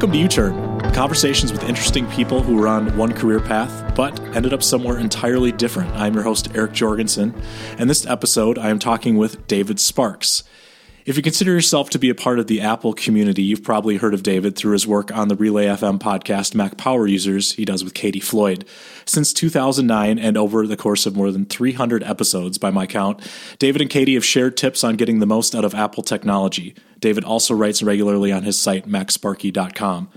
Welcome to U Turn, conversations with interesting people who were on one career path but ended up somewhere entirely different. I'm your host, Eric Jorgensen, and this episode I am talking with David Sparks. If you consider yourself to be a part of the Apple community, you've probably heard of David through his work on the Relay FM podcast, Mac Power Users, he does with Katie Floyd. Since 2009 and over the course of more than 300 episodes by my count, David and Katie have shared tips on getting the most out of Apple technology. David also writes regularly on his site, macsparky.com.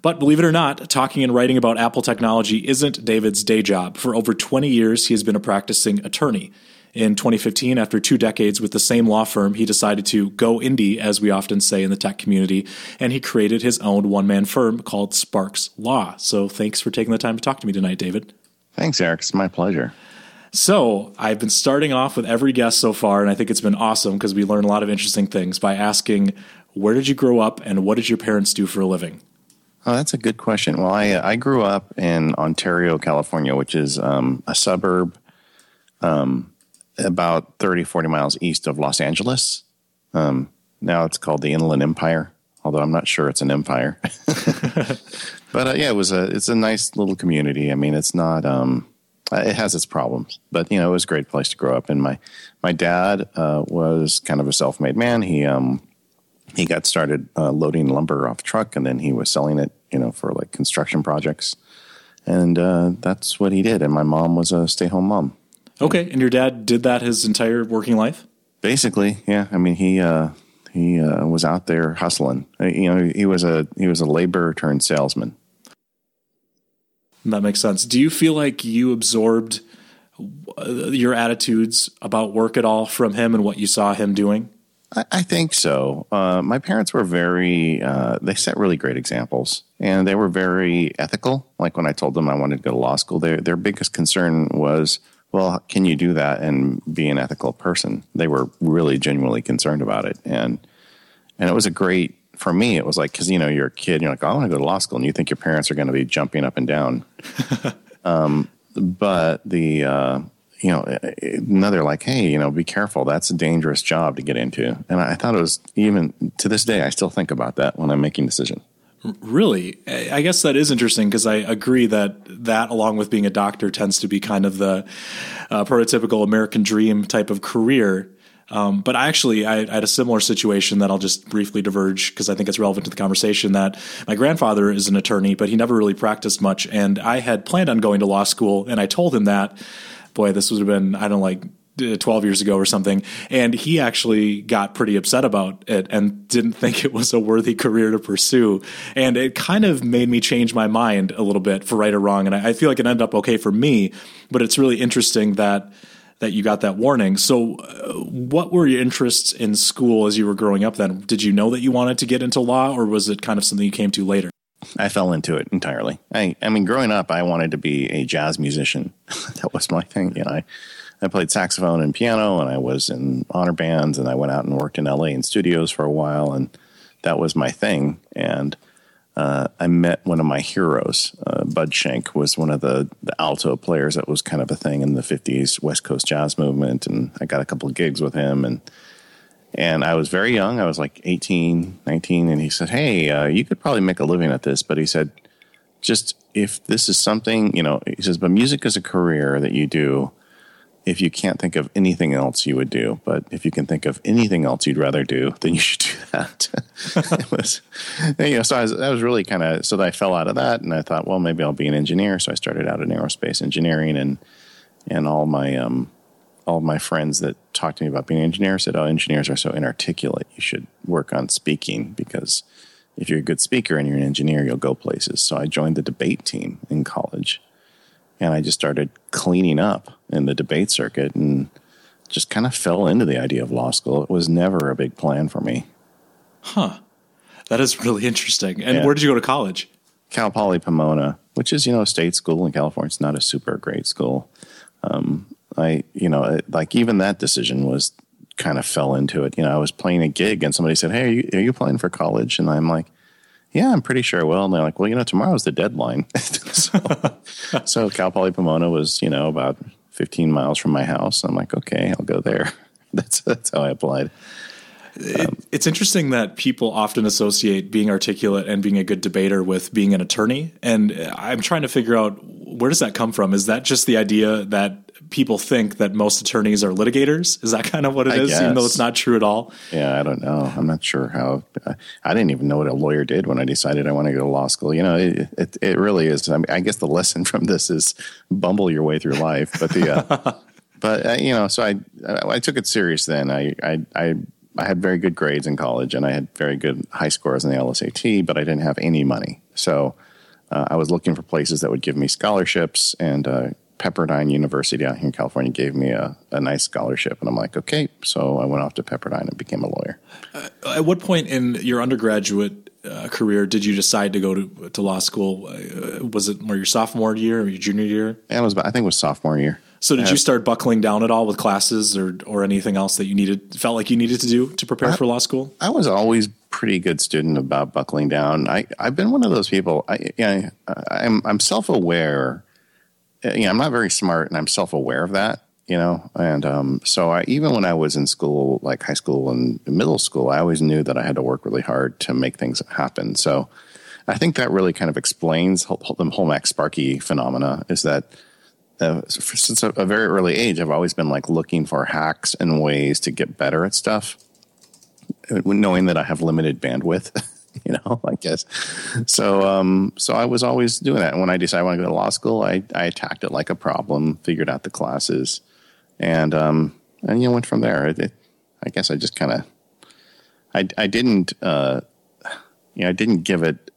But believe it or not, talking and writing about Apple technology isn't David's day job. For over 20 years, he has been a practicing attorney. In 2015, after two decades with the same law firm, he decided to go indie, as we often say in the tech community, and he created his own one man firm called Sparks Law. So thanks for taking the time to talk to me tonight, David. Thanks, Eric. It's my pleasure. So, I've been starting off with every guest so far, and I think it's been awesome because we learn a lot of interesting things by asking, Where did you grow up and what did your parents do for a living? Oh, that's a good question. Well, I, I grew up in Ontario, California, which is um, a suburb um, about 30, 40 miles east of Los Angeles. Um, now it's called the Inland Empire, although I'm not sure it's an empire. but uh, yeah, it was a it's a nice little community. I mean, it's not um, it has its problems, but you know, it was a great place to grow up. And my my dad uh, was kind of a self made man. He um he got started uh, loading lumber off truck, and then he was selling it, you know, for like construction projects. And uh, that's what he did. And my mom was a stay home mom. Okay, and your dad did that his entire working life? Basically, yeah. I mean, he uh, he uh, was out there hustling. Uh, you know, he was a he was a labor turned salesman. That makes sense. Do you feel like you absorbed uh, your attitudes about work at all from him and what you saw him doing? I, I think so. Uh, my parents were very, uh, they set really great examples and they were very ethical. Like when I told them I wanted to go to law school, their, their biggest concern was well, can you do that and be an ethical person? They were really genuinely concerned about it. And, and it was a great, for me, it was like, cause you know, you're a kid, you're like, oh, I want to go to law school. And you think your parents are going to be jumping up and down. um, but the, uh, you know, now they're like, hey, you know, be careful. That's a dangerous job to get into. And I thought it was even to this day, I still think about that when I'm making decisions. Really? I guess that is interesting because I agree that that, along with being a doctor, tends to be kind of the uh, prototypical American dream type of career. Um, but I actually, I, I, had a similar situation that I'll just briefly diverge because I think it's relevant to the conversation. That my grandfather is an attorney, but he never really practiced much, and I had planned on going to law school, and I told him that. Boy, this would have been I don't know, like 12 years ago or something. And he actually got pretty upset about it and didn't think it was a worthy career to pursue. And it kind of made me change my mind a little bit for right or wrong. And I, feel like it ended up okay for me, but it's really interesting that that you got that warning. So, uh, what were your interests in school as you were growing up then? Did you know that you wanted to get into law or was it kind of something you came to later? I fell into it entirely. I, I mean, growing up, I wanted to be a jazz musician. that was my thing. You know, I, I played saxophone and piano, and I was in honor bands, and I went out and worked in LA in studios for a while, and that was my thing. And uh, I met one of my heroes. Uh, Bud Shank was one of the, the alto players that was kind of a thing in the 50s West Coast jazz movement. And I got a couple of gigs with him. And and I was very young. I was like 18, 19. And he said, Hey, uh, you could probably make a living at this. But he said, just if this is something, you know, he says, but music is a career that you do if you can't think of anything else you would do, but if you can think of anything else you'd rather do, then you should do that. it was, you know, so I was, that was really kind of, so I fell out of that and I thought, well, maybe I'll be an engineer. So I started out in aerospace engineering and, and all my, um, all my friends that talked to me about being an engineer said, oh, engineers are so inarticulate. You should work on speaking because if you're a good speaker and you're an engineer, you'll go places. So I joined the debate team in college and I just started cleaning up in the debate circuit and just kind of fell into the idea of law school. It was never a big plan for me. Huh. That is really interesting. And yeah. where did you go to college? Cal Poly Pomona, which is, you know, a state school in California. It's not a super great school. Um, I, you know, like even that decision was kind of fell into it. You know, I was playing a gig and somebody said, Hey, are you, are you playing for college? And I'm like, yeah, I'm pretty sure I will. And they're like, well, you know, tomorrow's the deadline. so, so Cal Poly Pomona was, you know, about 15 miles from my house. I'm like, okay, I'll go there. That's, that's how I applied. It, um, it's interesting that people often associate being articulate and being a good debater with being an attorney. And I'm trying to figure out where does that come from? Is that just the idea that people think that most attorneys are litigators? Is that kind of what it I is, even though it's not true at all? Yeah, I don't know. I'm not sure how. I didn't even know what a lawyer did when I decided I want to go to law school. You know, it it, it really is. I mean, I guess the lesson from this is bumble your way through life. But the, uh, but uh, you know, so I I took it serious then. I I I. I had very good grades in college, and I had very good high scores in the LSAT, but I didn't have any money. So uh, I was looking for places that would give me scholarships, and uh, Pepperdine University out here in California gave me a, a nice scholarship, and I'm like, okay. So I went off to Pepperdine and became a lawyer. At what point in your undergraduate uh, career did you decide to go to, to law school? Uh, was it more your sophomore year or your junior year? And it was, I think, it was sophomore year. So did you start buckling down at all with classes or or anything else that you needed felt like you needed to do to prepare for law school? I was always pretty good student about buckling down. I I've been one of those people. I you know, I'm I'm self aware. You know, I'm not very smart, and I'm self aware of that. You know, and um, so I even when I was in school, like high school and middle school, I always knew that I had to work really hard to make things happen. So I think that really kind of explains the whole MacSparky phenomena. Is that uh, since a, a very early age, I've always been like looking for hacks and ways to get better at stuff, uh, knowing that I have limited bandwidth. You know, I guess. So, um, so I was always doing that. And when I decided I want to go to law school, I, I attacked it like a problem, figured out the classes, and um, and you know went from there. It, it, I guess I just kind of, I I didn't, uh, you know, I didn't give it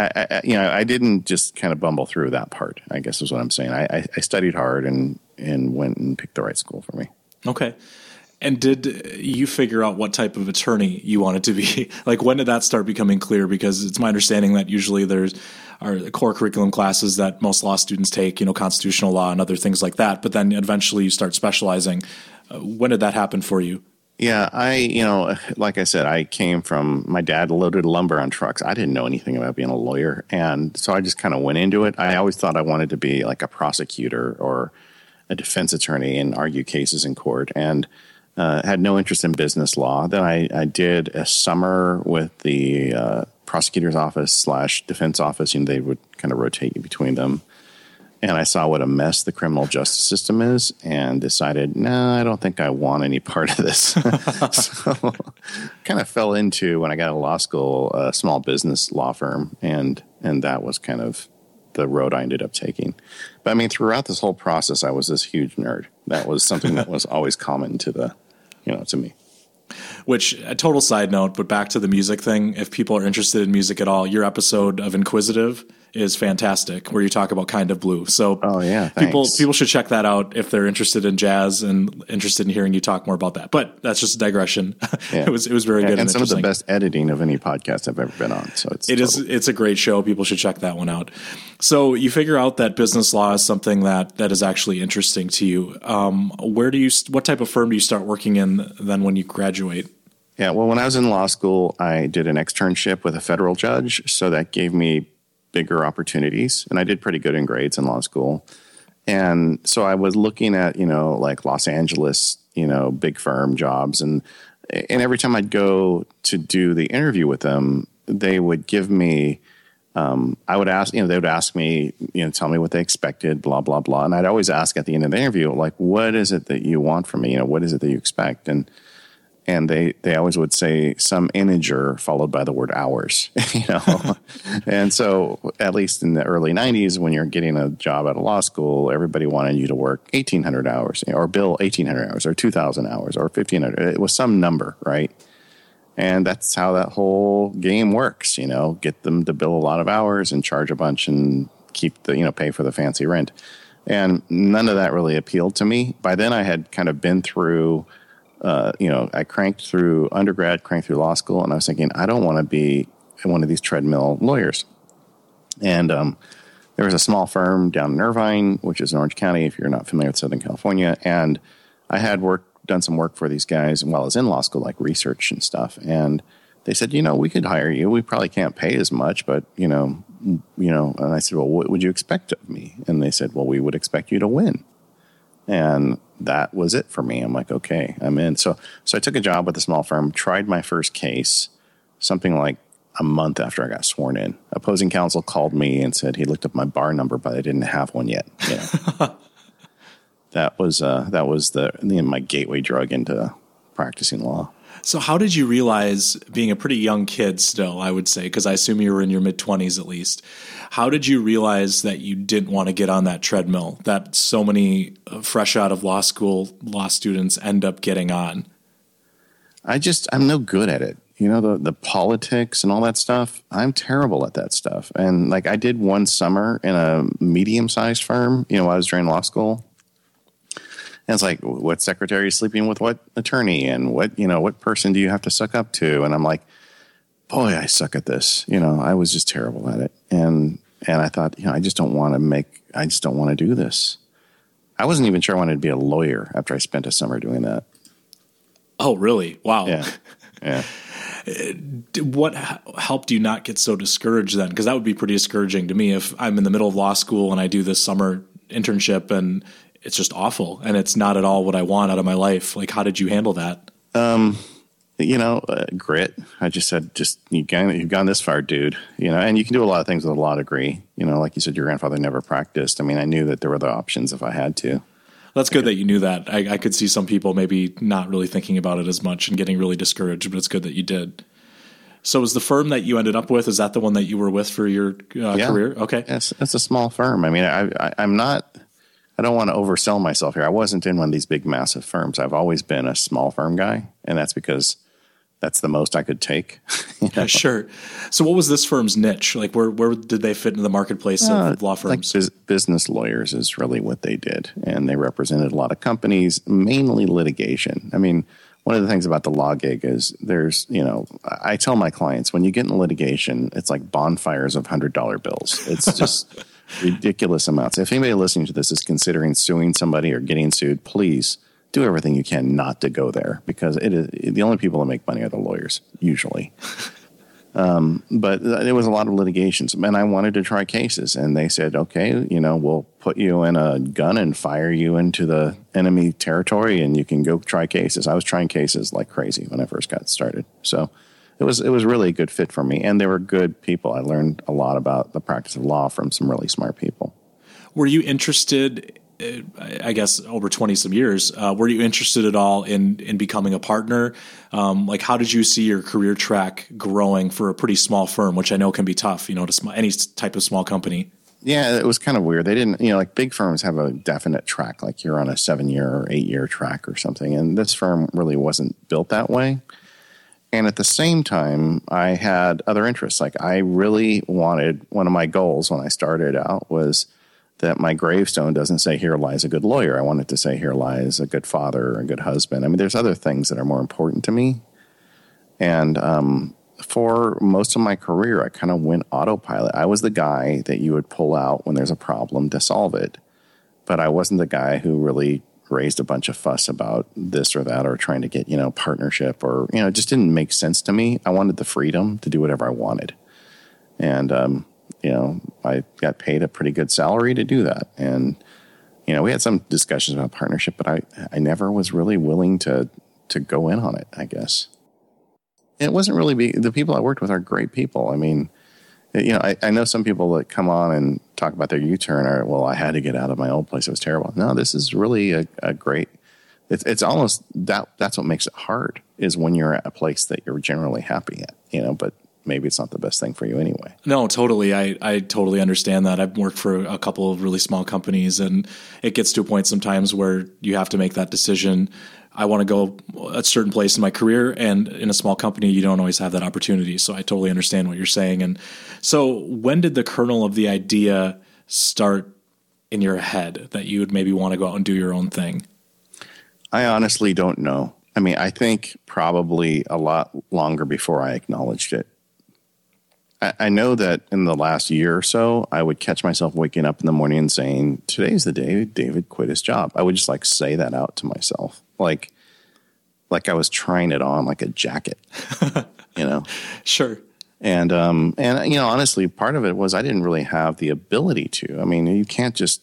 I, I, you know, I didn't just kind of bumble through that part. I guess is what I'm saying. I, I, I studied hard and and went and picked the right school for me. Okay. And did you figure out what type of attorney you wanted to be? Like, when did that start becoming clear? Because it's my understanding that usually there's are core curriculum classes that most law students take, you know, constitutional law and other things like that. But then eventually you start specializing. Uh, when did that happen for you? Yeah, I, you know, like I said, I came from my dad loaded lumber on trucks. I didn't know anything about being a lawyer. And so I just kind of went into it. I always thought I wanted to be like a prosecutor or a defense attorney and argue cases in court. And uh, had no interest in business law. Then I, I did a summer with the uh, prosecutor's office slash defense office, and they would kind of rotate you between them. And I saw what a mess the criminal justice system is, and decided, no, nah, I don't think I want any part of this. so, kind of fell into when I got to law school, a small business law firm, and and that was kind of the road I ended up taking. But I mean, throughout this whole process, I was this huge nerd. That was something that was always common to the, you know, to me. Which a total side note, but back to the music thing. If people are interested in music at all, your episode of Inquisitive is fantastic, where you talk about kind of blue. So, oh yeah, people people should check that out if they're interested in jazz and interested in hearing you talk more about that. But that's just a digression. Yeah. it was it was very good and, and some of the best editing of any podcast I've ever been on. So it's it is, it's a great show. People should check that one out. So you figure out that business law is something that that is actually interesting to you. Um, where do you what type of firm do you start working in then when you graduate? Yeah, well, when I was in law school, I did an externship with a federal judge, so that gave me bigger opportunities, and I did pretty good in grades in law school. And so I was looking at, you know, like Los Angeles, you know, big firm jobs, and and every time I'd go to do the interview with them, they would give me. Um, I would ask, you know, they would ask me, you know, tell me what they expected, blah blah blah, and I'd always ask at the end of the interview, like, what is it that you want from me? You know, what is it that you expect? And and they they always would say some integer followed by the word hours you know? And so at least in the early 90s when you're getting a job at a law school everybody wanted you to work 1800 hours or bill 1800 hours or 2000 hours or 1500 it was some number right? And that's how that whole game works you know? Get them to bill a lot of hours and charge a bunch and keep the you know pay for the fancy rent. And none of that really appealed to me. By then i had kind of been through uh, you know, I cranked through undergrad, cranked through law school, and I was thinking, I don't want to be one of these treadmill lawyers. And um, there was a small firm down in Irvine, which is in Orange County, if you're not familiar with Southern California. And I had work done some work for these guys while I was in law school, like research and stuff. And they said, you know, we could hire you. We probably can't pay as much, but you know, you know. And I said, well, what would you expect of me? And they said, well, we would expect you to win. And that was it for me. I'm like, okay, I'm in. So, so I took a job with a small firm, tried my first case, something like a month after I got sworn in. Opposing counsel called me and said he looked up my bar number, but I didn't have one yet. Yeah. that was uh, that was the, the my gateway drug into practicing law. So, how did you realize, being a pretty young kid still, I would say, because I assume you were in your mid 20s at least, how did you realize that you didn't want to get on that treadmill that so many uh, fresh out of law school law students end up getting on? I just, I'm no good at it. You know, the, the politics and all that stuff, I'm terrible at that stuff. And like, I did one summer in a medium sized firm, you know, while I was during law school and it's like, what secretary is sleeping with what attorney, and what you know, what person do you have to suck up to? And I'm like, boy, I suck at this. You know, I was just terrible at it, and and I thought, you know, I just don't want to make, I just don't want to do this. I wasn't even sure I wanted to be a lawyer after I spent a summer doing that. Oh, really? Wow. Yeah. Yeah. what helped you not get so discouraged then? Because that would be pretty discouraging to me if I'm in the middle of law school and I do this summer internship and it's just awful and it's not at all what I want out of my life. Like, how did you handle that? Um, you know, uh, grit. I just said, just you've gone, you've gone this far, dude. You know, and you can do a lot of things with a law degree. You know, like you said, your grandfather never practiced. I mean, I knew that there were the options if I had to. That's good that you knew that. I, I could see some people maybe not really thinking about it as much and getting really discouraged, but it's good that you did. So, is the firm that you ended up with? Is that the one that you were with for your uh, yeah. career? Okay, yes, it's a small firm. I mean, I, I, I'm not I don't want to oversell myself here. I wasn't in one of these big, massive firms. I've always been a small firm guy, and that's because that's the most I could take. you know? Sure. So, what was this firm's niche? Like, where where did they fit into the marketplace uh, of law firms? Like business lawyers is really what they did, and they represented a lot of companies, mainly litigation. I mean, one of the things about the law gig is there's, you know, I tell my clients when you get in litigation, it's like bonfires of hundred dollar bills. It's just ridiculous amounts. If anybody listening to this is considering suing somebody or getting sued, please do everything you can not to go there because it is the only people that make money are the lawyers usually. Um, but there was a lot of litigations, and I wanted to try cases, and they said, "Okay, you know, we'll put you in a gun and fire you into the enemy territory, and you can go try cases." I was trying cases like crazy when I first got started, so it was it was really a good fit for me, and they were good people. I learned a lot about the practice of law from some really smart people. Were you interested? Uh, I guess over twenty some years, uh, were you interested at all in in becoming a partner? Um, like, how did you see your career track growing for a pretty small firm, which I know can be tough, you know, to sm- any type of small company? Yeah, it was kind of weird. They didn't, you know, like big firms have a definite track, like you're on a seven year or eight year track or something, and this firm really wasn't built that way. And at the same time, I had other interests. Like I really wanted one of my goals when I started out was that my gravestone doesn't say here lies a good lawyer. I wanted to say here lies a good father or a good husband. I mean, there's other things that are more important to me. And um, for most of my career, I kind of went autopilot. I was the guy that you would pull out when there's a problem to solve it. But I wasn't the guy who really raised a bunch of fuss about this or that or trying to get, you know, partnership or, you know, it just didn't make sense to me. I wanted the freedom to do whatever I wanted. And, um, you know, I got paid a pretty good salary to do that. And, you know, we had some discussions about partnership, but I, I never was really willing to, to go in on it, I guess. It wasn't really be, the people I worked with are great people. I mean, you know, I, I know some people that come on and talk about their U-turn or, well, I had to get out of my old place. It was terrible. No, this is really a, a great, it's, it's almost that, that's what makes it hard is when you're at a place that you're generally happy at, you know, but maybe it's not the best thing for you anyway. No, totally. I, I totally understand that. I've worked for a couple of really small companies and it gets to a point sometimes where you have to make that decision I want to go a certain place in my career, and in a small company, you don't always have that opportunity. So I totally understand what you're saying. And so, when did the kernel of the idea start in your head that you would maybe want to go out and do your own thing? I honestly don't know. I mean, I think probably a lot longer before I acknowledged it. I, know that in the last year or so, I would catch myself waking up in the morning and saying, Today's the day David quit his job. I would just like say that out to myself like like I was trying it on like a jacket, you know. Sure. And um and you know honestly part of it was I didn't really have the ability to. I mean, you can't just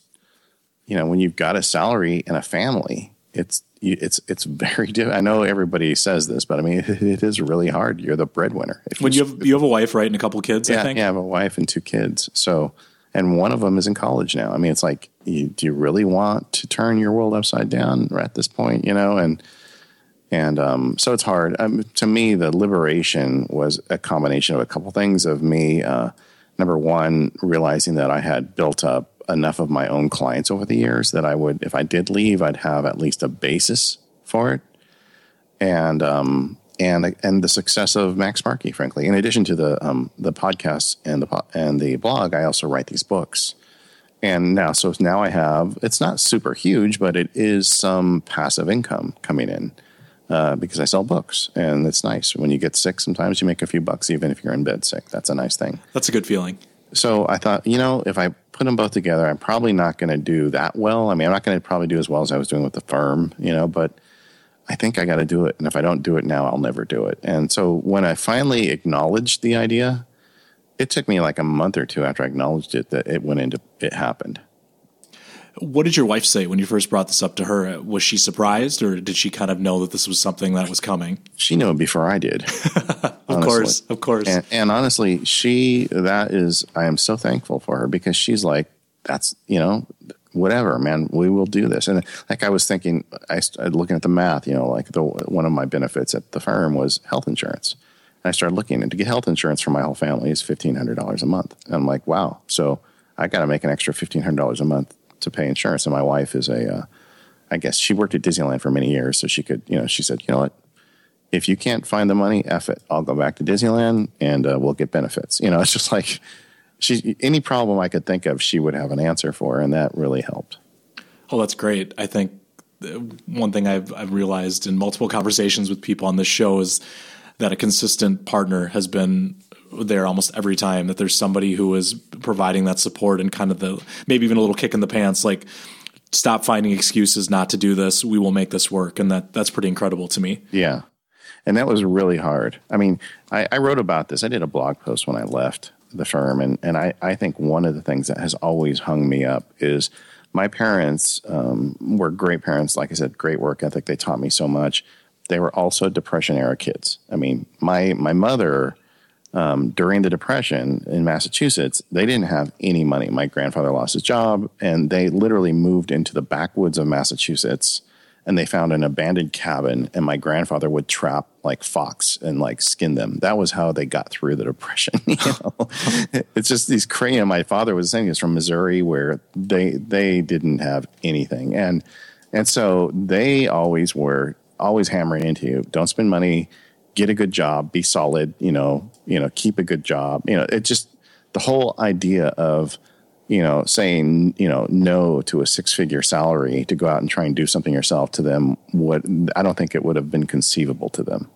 you know, when you've got a salary and a family, it's it's it's very. Diff- I know everybody says this, but I mean, it, it is really hard. You're the breadwinner. If when you have you have a wife, right, and a couple kids. Yeah, I think. yeah, I have a wife and two kids. So, and one of them is in college now. I mean, it's like, you, do you really want to turn your world upside down at this point? You know, and and um, so it's hard. Um, to me, the liberation was a combination of a couple things. Of me, uh, number one, realizing that I had built up enough of my own clients over the years that I would, if I did leave, I'd have at least a basis for it. And um, and and the success of MacSparky, frankly. In addition to the um, the podcast and the and the blog, I also write these books. And now, so now I have. It's not super huge, but it is some passive income coming in uh, because I sell books, and it's nice. When you get sick, sometimes you make a few bucks, even if you're in bed sick. That's a nice thing. That's a good feeling. So I thought, you know, if I put them both together, I'm probably not going to do that well. I mean, I'm not going to probably do as well as I was doing with the firm, you know, but I think I got to do it. And if I don't do it now, I'll never do it. And so when I finally acknowledged the idea, it took me like a month or two after I acknowledged it that it went into it happened. What did your wife say when you first brought this up to her? Was she surprised, or did she kind of know that this was something that was coming? She knew it before I did. of course, of course. And, and, honestly, she that is I am so thankful for her because she's like, that's you know, whatever, man, we will do this. And like I was thinking, I started looking at the math. You know, like the one of my benefits at the firm was health insurance. And I started looking, and to get health insurance for my whole family is fifteen hundred dollars a month. And I'm like, wow, so I got to make an extra fifteen hundred dollars a month to pay insurance. And my wife is a, uh, I guess she worked at Disneyland for many years, so she could, you know, she said, you know what, if you can't find the money, F it. I'll go back to Disneyland and uh, we'll get benefits. You know, it's just like she, any problem I could think of, she would have an answer for, and that really helped. Oh, that's great. I think one thing I've, I've realized in multiple conversations with people on this show is that a consistent partner has been there almost every time that there's somebody who is providing that support and kind of the maybe even a little kick in the pants like stop finding excuses not to do this we will make this work and that that's pretty incredible to me. Yeah. And that was really hard. I mean i, I wrote about this. I did a blog post when i left the firm and, and I, I think one of the things that has always hung me up is my parents um, were great parents like i said great work ethic they taught me so much they were also depression era kids i mean my my mother um, during the Depression in Massachusetts, they didn't have any money. My grandfather lost his job, and they literally moved into the backwoods of Massachusetts. And they found an abandoned cabin, and my grandfather would trap like fox and like skin them. That was how they got through the depression. You know, it's just these crazy. My father was saying he's from Missouri, where they they didn't have anything, and and so they always were always hammering into you. Don't spend money get a good job, be solid, you know, you know, keep a good job. You know, it just the whole idea of, you know, saying, you know, no to a six figure salary to go out and try and do something yourself to them would I don't think it would have been conceivable to them.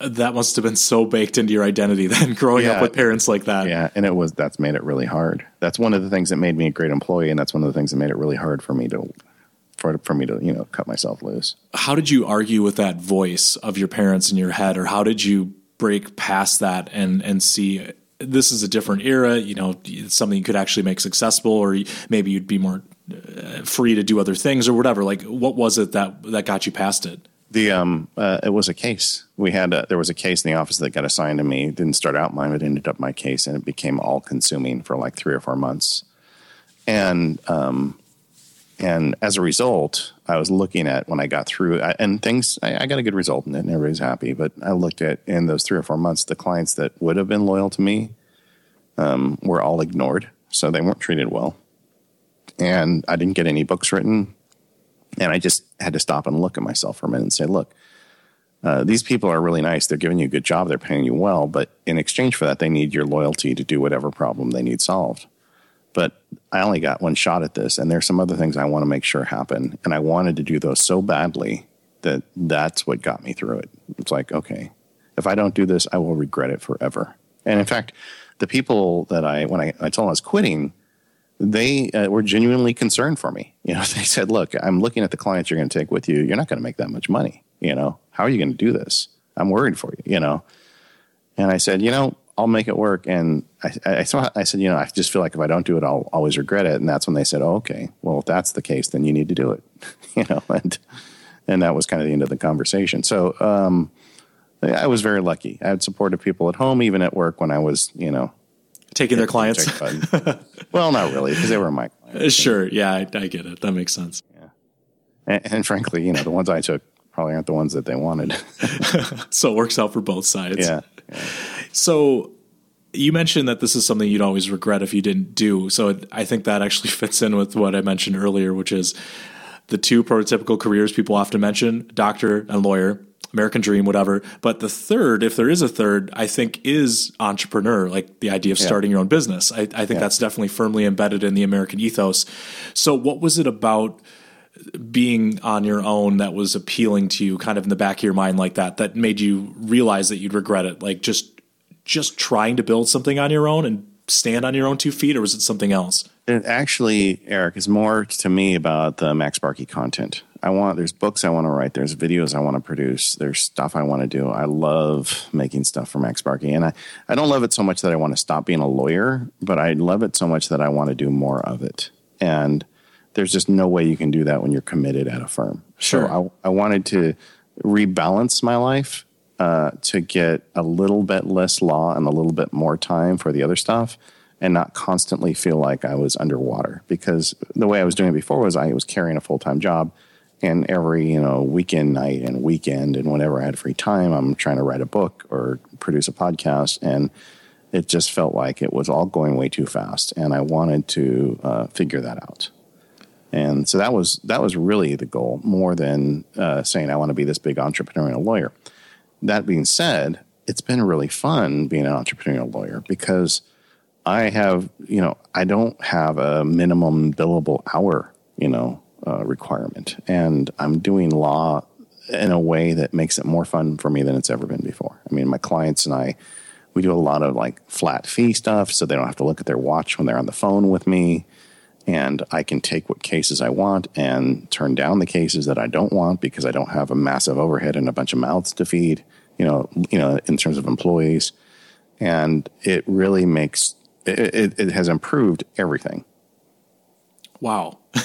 That must have been so baked into your identity then growing yeah, up with parents like that. Yeah, and it was that's made it really hard. That's one of the things that made me a great employee and that's one of the things that made it really hard for me to for for me to you know cut myself loose. How did you argue with that voice of your parents in your head, or how did you break past that and and see this is a different era? You know, it's something you could actually make successful, or maybe you'd be more uh, free to do other things or whatever. Like, what was it that that got you past it? The um, uh, it was a case. We had a, there was a case in the office that got assigned to me. It didn't start out mine, but ended up my case, and it became all consuming for like three or four months. And um, and as a result, I was looking at when I got through, and things, I, I, got a good result in it, and everybody's happy. But I looked at in those three or four months, the clients that would have been loyal to me um, were all ignored, so they weren't treated well, and I didn't get any books written, and I just had to stop and look at myself for a minute and say, look. Uh, these people are really nice. They're giving you a good job. They're paying you well, but in exchange for that, they need your loyalty to do whatever problem they need solved but I only got one shot at this, and there's some other things I want to make sure happen, and I wanted to do those so badly that that's what got me through it. It's like, okay, if I don't do this, I will regret it forever. And in fact, the people that I when I, I told them I was quitting, they uh, were genuinely concerned for me. You know, they said, "Look, I'm looking at the clients you're going to take with you. You're not going to make that much money. You know, how are you going to do this? I'm worried for you. You know." And I said, "You know, I'll make it work. And I, I, so I said, you know, I just feel like if I don't do it, I'll always regret it. And that's when they said, oh, okay, well, if that's the case, then you need to do it, you know, and, and that was kind of the end of the conversation. So, um, I was very lucky. I had supportive people at home, even at work when I was, you know, taking their clients. well, not really, because they were my clients. Sure. Yeah, I, I, get it. That makes sense. Yeah. And, and, frankly, you know, the ones I took probably aren't the ones that they wanted. so it works out for both sides. Yeah. yeah. So you mentioned that this is something you'd always regret if you didn't do. So I think that actually fits in with what I mentioned earlier, which is the two prototypical careers people often mention doctor and lawyer. American dream, whatever. But the third, if there is a third, I think is entrepreneur, like the idea of starting yeah. your own business. I, I think yeah. that's definitely firmly embedded in the American ethos. So, what was it about being on your own that was appealing to you, kind of in the back of your mind, like that, that made you realize that you'd regret it? Like just just trying to build something on your own and stand on your own two feet, or was it something else? It actually, Eric, is more to me about the MacSparky content. I want there's books I want to write, there's videos I want to produce, there's stuff I want to do. I love making stuff for MacSparky. And I, I don't love it so much that I want to stop being a lawyer, but I love it so much that I want to do more of it. And there's just no way you can do that when you're committed at a firm. Sure. So I, I wanted to rebalance my life uh, to get a little bit less law and a little bit more time for the other stuff and not constantly feel like I was underwater because the way I was doing it before was I was carrying a full time job and every you know weekend night and weekend and whenever I had free time, I'm trying to write a book or produce a podcast, and it just felt like it was all going way too fast, and I wanted to uh, figure that out. And so that was that was really the goal, more than uh, saying I want to be this big entrepreneurial lawyer. That being said, it's been really fun being an entrepreneurial lawyer because I have, you know, I don't have a minimum billable hour, you know, uh, requirement. And I'm doing law in a way that makes it more fun for me than it's ever been before. I mean, my clients and I, we do a lot of like flat fee stuff so they don't have to look at their watch when they're on the phone with me. And I can take what cases I want and turn down the cases that I don't want because I don't have a massive overhead and a bunch of mouths to feed, you know, you know, in terms of employees. And it really makes it, it, it has improved everything. Wow.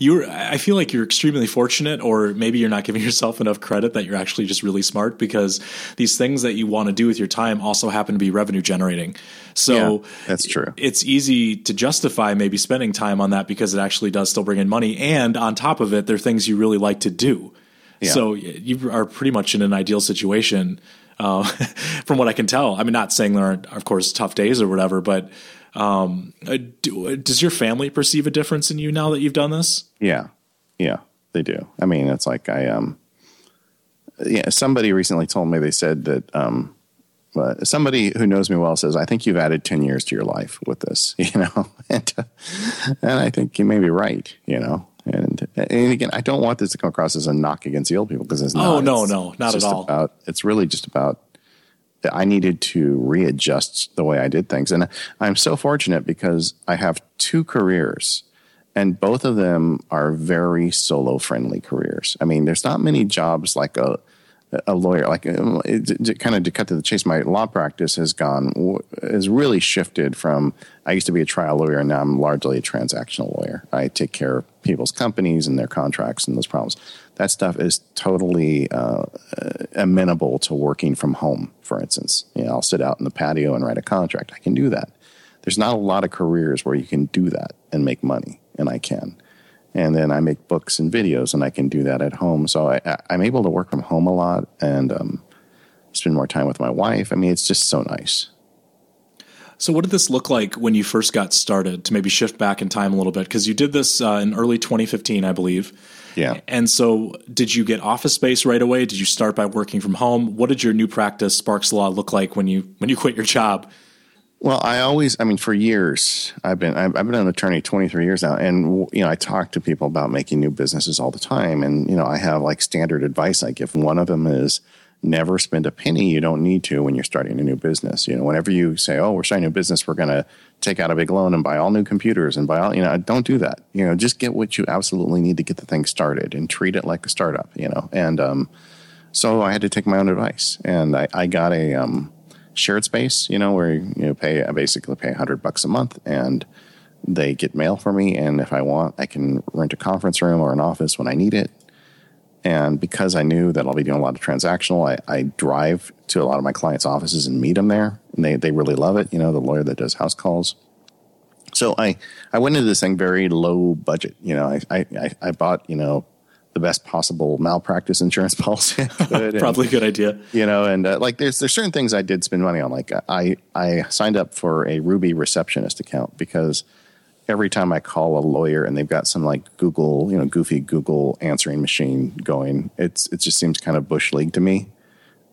you're I feel like you're extremely fortunate or maybe you're not giving yourself enough credit that you're actually just really smart because these things that you want to do with your time also happen to be revenue generating. So yeah, that's true. It's easy to justify maybe spending time on that because it actually does still bring in money and on top of it they're things you really like to do. Yeah. So you are pretty much in an ideal situation uh, from what I can tell. I mean, not saying there aren't, of course, tough days or whatever, but um, uh, do, does your family perceive a difference in you now that you've done this? Yeah, yeah, they do. I mean, it's like I um, yeah. Somebody recently told me they said that um, uh, somebody who knows me well says I think you've added ten years to your life with this, you know, and uh, and I think you may be right, you know. And, and again, I don't want this to come across as a knock against the old people because it's oh, not. Oh no, it's, no, not at all. About, it's really just about that I needed to readjust the way I did things. And I'm so fortunate because I have two careers and both of them are very solo friendly careers. I mean, there's not many jobs like a, a lawyer, like um, it, kind of to cut to the chase, my law practice has gone, has really shifted from, I used to be a trial lawyer and now I'm largely a transactional lawyer. I take care of people's companies and their contracts and those problems that stuff is totally uh, amenable to working from home. For instance, you know, I'll sit out in the patio and write a contract. I can do that. There's not a lot of careers where you can do that and make money, and I can. And then I make books and videos, and I can do that at home. So I, am able to work from home a lot and um, spend more time with my wife. I mean, it's just so nice. So, what did this look like when you first got started? To maybe shift back in time a little bit, because you did this uh, in early 2015, I believe. Yeah. And so, did you get office space right away? Did you start by working from home? What did your new practice, Sparks Law, look like when you when you quit your job? Well, I always, I mean, for years, I've been, I've, been an attorney 23 years now. And, you know, I talk to people about making new businesses all the time. And, you know, I have like standard advice I give. One of them is never spend a penny you don't need to when you're starting a new business. You know, whenever you say, oh, we're starting a new business, we're going to take out a big loan and buy all new computers and buy all, you know, don't do that. You know, just get what you absolutely need to get the thing started and treat it like a startup, you know. And um, so I had to take my own advice and I, I got a, um, shared space, you know, where you pay I basically pay hundred bucks a month and they get mail for me, and if I want, I can rent a conference room or an office when I need it. And because I knew that I'll be doing a lot of transactional, I, I drive to a lot of my clients' offices and meet them there, and they they really love it. You know, the lawyer that does house calls. So I I went into this thing very low budget. You know, I I I bought you know the best possible malpractice insurance policy. Probably a good idea. You know, and uh, like there's there's certain things I did spend money on. Like I I signed up for a Ruby receptionist account because every time I call a lawyer and they've got some like Google, you know, goofy Google answering machine going, it's it just seems kind of bush league to me.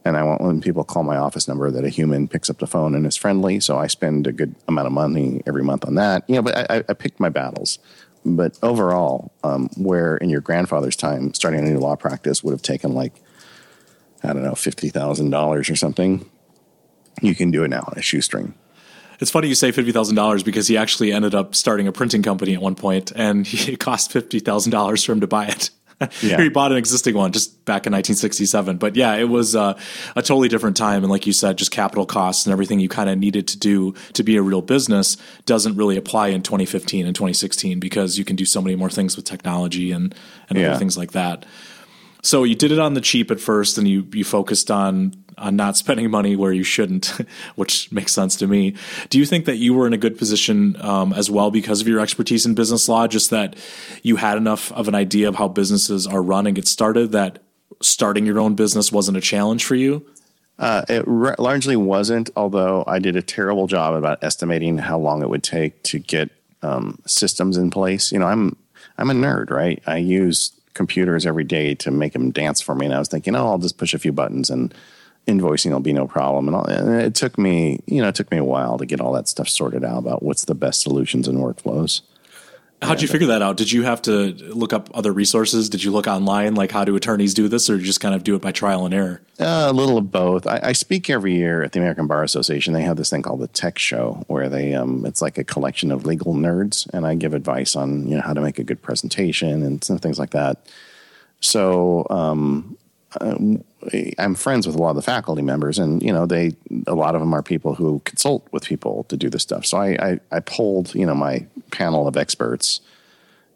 And I want when people call my office number that a human picks up the phone and is friendly. So I spend a good amount of money every month on that. You know, but I, I picked my battles. But overall, um, where in your grandfather's time, starting a new law practice would have taken like, I don't know, fifty thousand dollars or something, you can do it now on a shoestring. It's funny you say fifty thousand dollars because he actually ended up starting a printing company at one point, and it cost fifty thousand dollars for him to buy it. Yeah. he bought an existing one just back in 1967. But yeah, it was uh, a totally different time, and like you said, just capital costs and everything you kind of needed to do to be a real business doesn't really apply in 2015 and 2016 because you can do so many more things with technology and and yeah. other things like that. So you did it on the cheap at first, and you you focused on on not spending money where you shouldn't, which makes sense to me. Do you think that you were in a good position um, as well because of your expertise in business law? Just that you had enough of an idea of how businesses are run and get started that starting your own business wasn't a challenge for you? Uh, it re- largely wasn't, although I did a terrible job about estimating how long it would take to get um, systems in place. You know, I'm I'm a nerd, right? I use computers every day to make them dance for me, and I was thinking, oh, I'll just push a few buttons and invoicing will be no problem. And, and, it took me, you know, it took me a while to get all that stuff sorted out about what's the best solutions and workflows. How'd you figure that out? Did you have to look up other resources? Did you look online, like how do attorneys do this, or just kind of do it by trial and error? Uh, a little of both. I, I, speak every year at the American Bar Association. They have this thing called the Tech Show, where they um, it's like a collection of legal nerds, and I give advice on you know how to make a good presentation and some things like that. So um, um, I'm friends with a lot of the faculty members, and you know, they a lot of them are people who consult with people to do this stuff. So I, I, I polled, you know, my panel of experts.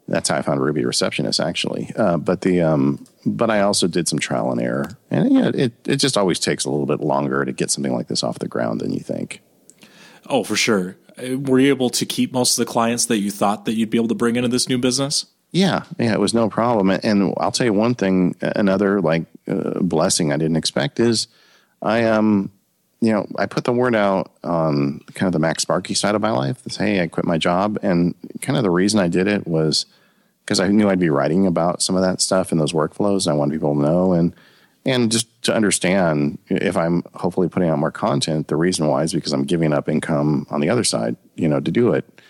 That's how I found Ruby Receptionist, actually. Uh, but the um, but I also did some trial and error, and yeah, it it just always takes a little bit longer to get something like this off the ground than you think. Oh, for sure. Uh, were you able to keep most of the clients that you thought that you'd be able to bring into this new business? Yeah, yeah, it was no problem. And I'll tell you one thing, another like uh, blessing I didn't expect is I um you know I put the word out on kind of the MacSparky side of my life. That hey, I quit my job, and kind of the reason I did it was because I knew I'd be writing about some of that stuff and those workflows. And I wanted people to know and and just to understand if I'm hopefully putting out more content. The reason why is because I'm giving up income on the other side, you know, to do it.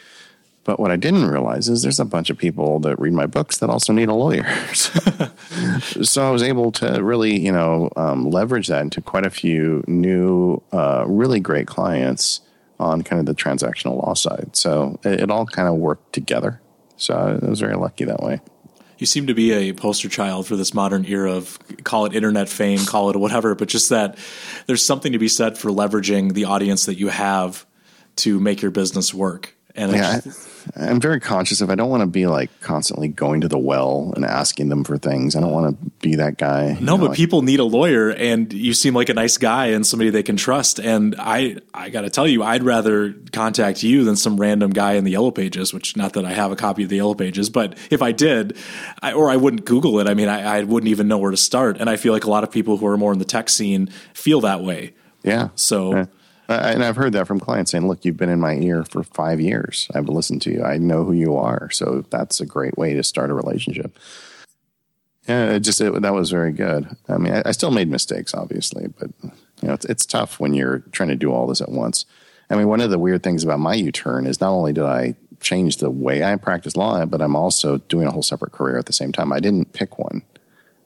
But what I didn't realize is there's a bunch of people that read my books that also need a lawyer. so I was able to really, you know, um, leverage that into quite a few new, uh, really great clients on kind of the transactional law side. So it, it all kind of worked together. So I was very lucky that way. You seem to be a poster child for this modern era of call it internet fame, call it whatever, but just that there's something to be said for leveraging the audience that you have to make your business work. And yeah, just, I'm very conscious of I don't want to be like constantly going to the well and asking them for things. I don't want to be that guy. No, know, but like, people need a lawyer and you seem like a nice guy and somebody they can trust. And I I got to tell you, I'd rather contact you than some random guy in the yellow pages, which not that I have a copy of the yellow pages, but if I did, I, or I wouldn't Google it. I mean, I, I wouldn't even know where to start. And I feel like a lot of people who are more in the tech scene feel that way. Yeah. So yeah. Uh, and I've heard that from clients saying, "Look, you've been in my ear for five years. I've listened to you. I know who you are." So that's a great way to start a relationship. Yeah, it just it, that was very good. I mean, I, I, still made mistakes, obviously, but you know, it's, it's tough when you're trying to do all this at once. I mean, one of the weird things about my U-turn is not only did I change the way I practice law, but I'm also doing a whole separate career at the same time. I didn't pick one,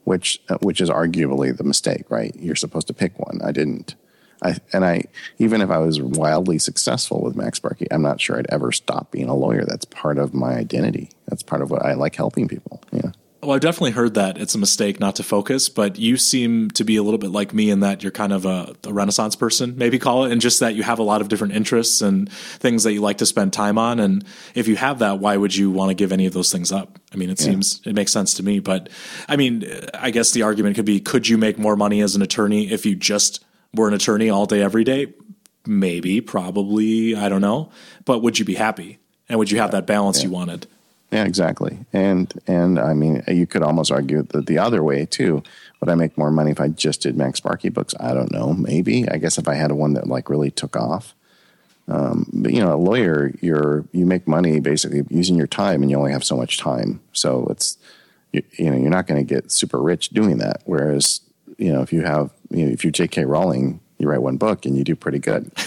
which uh, which is arguably the mistake, right? You're supposed to pick one. I didn't. I, and I, even if I was wildly successful with MacSparky, I'm not sure I'd ever stop being a lawyer. That's part of my identity. That's part of what I like helping people. Yeah. Well, I've definitely heard that it's a mistake not to focus, but you seem to be a little bit like me in that you're kind of a, a, renaissance person, maybe call it, and just that you have a lot of different interests and things that you like to spend time on. And if you have that, why would you want to give any of those things up? I mean, it yeah. seems it makes sense to me. But I mean, I guess the argument could be could you make more money as an attorney if you just were an attorney all day, every day? Maybe, probably, I don't know. But would you be happy? And would you have that balance yeah. you wanted? Yeah, exactly. And and I mean, you could almost argue that the other way too. Would I make more money if I just did MacSparky books? I don't know. Maybe. I guess if I had one that like really took off. Um, but you know, a lawyer, you're you make money basically using your time, and you only have so much time. So it's you, you know you're not going to get super rich doing that. Whereas you know if you have you know, if you're J.K. Rowling, you write one book and you do pretty good.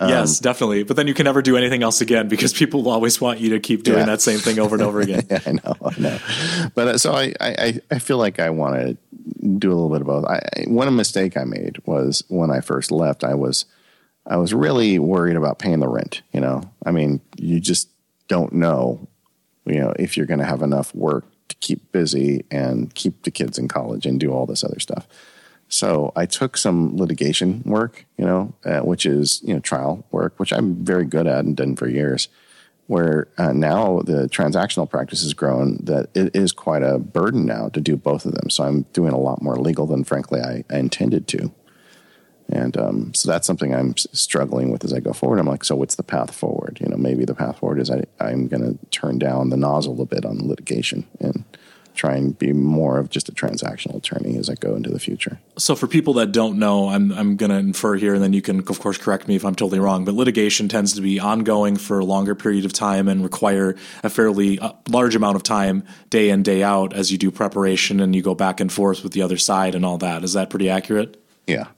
yes, um, definitely. But then you can never do anything else again because people will always want you to keep doing yeah. that same thing over and over again. yeah, I know, I know. But uh, so I, I, I feel like I want to do a little bit of both. I, one mistake I made was when I first left. I was, I was really worried about paying the rent. You know, I mean, you just don't know, you know, if you're going to have enough work keep busy and keep the kids in college and do all this other stuff. So I took some litigation work, you know, uh, which is you know trial work, which I'm very good at and done for years. Where uh, now the transactional practice has grown that it is quite a burden now to do both of them. So I'm doing a lot more legal than frankly I, I intended to. And um, so that's something I'm struggling with as I go forward. I'm like, so what's the path forward? You know, maybe the path forward is I, I'm going to turn down the nozzle a bit on litigation and try and be more of just a transactional attorney as I go into the future. So, for people that don't know, I'm I'm going to infer here, and then you can, of course, correct me if I'm totally wrong. But litigation tends to be ongoing for a longer period of time and require a fairly uh, large amount of time, day in day out, as you do preparation and you go back and forth with the other side and all that. Is that pretty accurate? Yeah.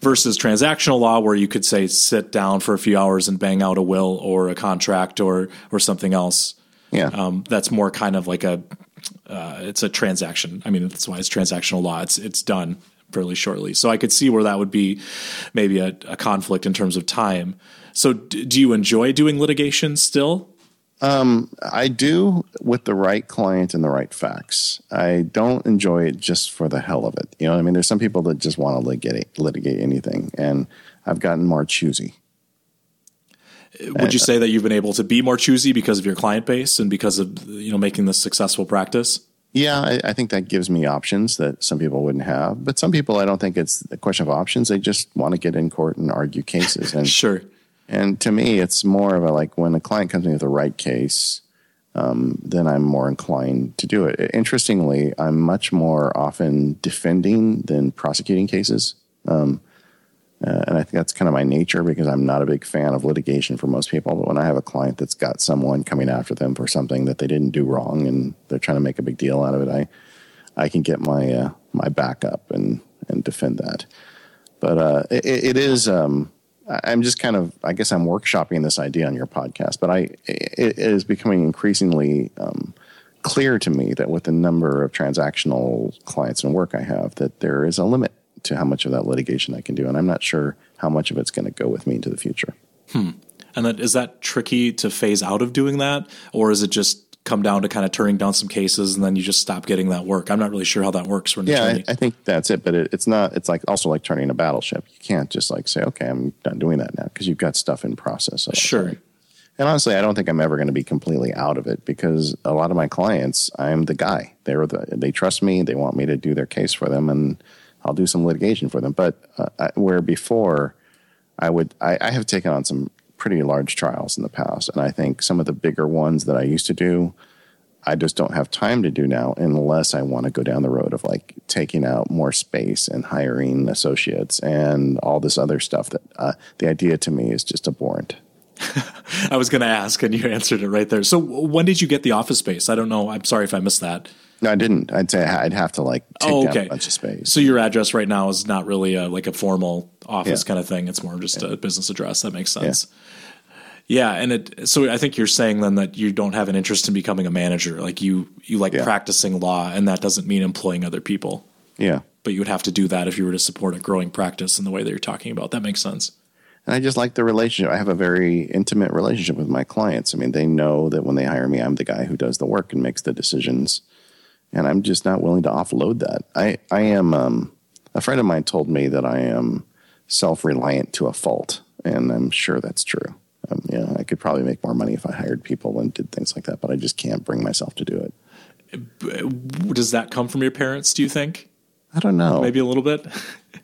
Versus transactional law, where you could say sit down for a few hours and bang out a will or a contract or or something else. Yeah, um, that's more kind of like a uh, it's a transaction. I mean, that's why it's transactional law. It's it's done fairly shortly. So I could see where that would be maybe a, a conflict in terms of time. So d- do you enjoy doing litigation still? Um, I do with the right client and the right facts. I don't enjoy it just for the hell of it. You know, I mean, there's some people that just want to litigate litigate anything, and I've gotten more choosy. Would you say that you've been able to be more choosy because of your client base and because of you know making this successful practice? Yeah, I, I, think that gives me options that some people wouldn't have. But some people, I don't think it's a question of options. They just want to get in court and argue cases. And sure. And to me, it's more of a like when a client comes in with the right case, um, then I'm more inclined to do it. Interestingly, I'm much more often defending than prosecuting cases. Um, uh, and I think that's kind of my nature because I'm not a big fan of litigation for most people. But when I have a client that's got someone coming after them for something that they didn't do wrong and they're trying to make a big deal out of it, I I can get my uh, my backup and and defend that. But uh, it, it is. Um, I'm just kind of. I guess I'm workshopping this idea on your podcast. But I it is becoming increasingly. Um, clear to me that with the number of transactional clients and work I have, that there is a limit to how much of that litigation I can do. And I'm not sure how much of it's going to go with me into the future. Hmm. And that, is that tricky to phase out of doing that? Or is it just come down to kind of turning down some cases and then you just stop getting that work? I'm not really sure how that works. For yeah, I, I, think that's it. But it, it's not, it's like also like turning a battleship. You can't just like say, okay, I'm done doing that now because you've got stuff in process. Sure. And honestly, I don't think I'm ever going to be completely out of it because a lot of my clients, I'm the guy. They're the, they trust me. They want me to do their case for them. And I'll do some litigation for them. But uh, where before I would, I, I have taken on some pretty large trials in the past, and I think some of the bigger ones that I used to do, I just don't have time to do now unless I want to go down the road of like taking out more space and hiring associates and all this other stuff. That uh, the idea to me is just abhorrent. I was going to ask, and you answered it right there. So, when did you get the office space? I don't know. I'm sorry if I missed that. No, I didn't. I'd say I'd have to like take oh, okay. down a bunch of space. So your address right now is not really a, like a formal office yeah. kind of thing. It's more just yeah. a business address. That makes sense. Yeah. yeah. and it. So I think you're saying then that you don't have an interest in becoming a manager. Like you, you like practicing law, and that doesn't mean employing other people. Yeah, but you would have to do that if you were to support a growing practice in the way that you're talking about. That makes sense. And I just like the relationship. I have a very intimate relationship with my clients. I mean, they know that when they hire me, I'm the guy who does the work and makes the decisions. And I'm just not willing to offload that. I, I am, um, a friend of mine told me that I am self reliant to a fault. And I'm sure that's true. Um, know, I could probably make more money if I hired people and did things like that, but I just can't bring myself to do it. Does that come from your parents, do you think? I don't know. Maybe a little bit.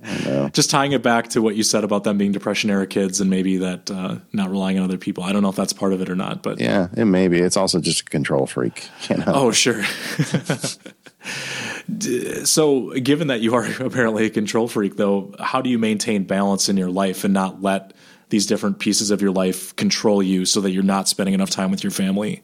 Just tying it back to what you said about them being depression era kids and maybe that uh, not relying on other people. I don't know if that's part of it or not, but yeah, it may be. It's also just a control freak. You know? Oh, sure. so, given that you are apparently a control freak, though, how do you maintain balance in your life and not let these different pieces of your life control you so that you're not spending enough time with your family?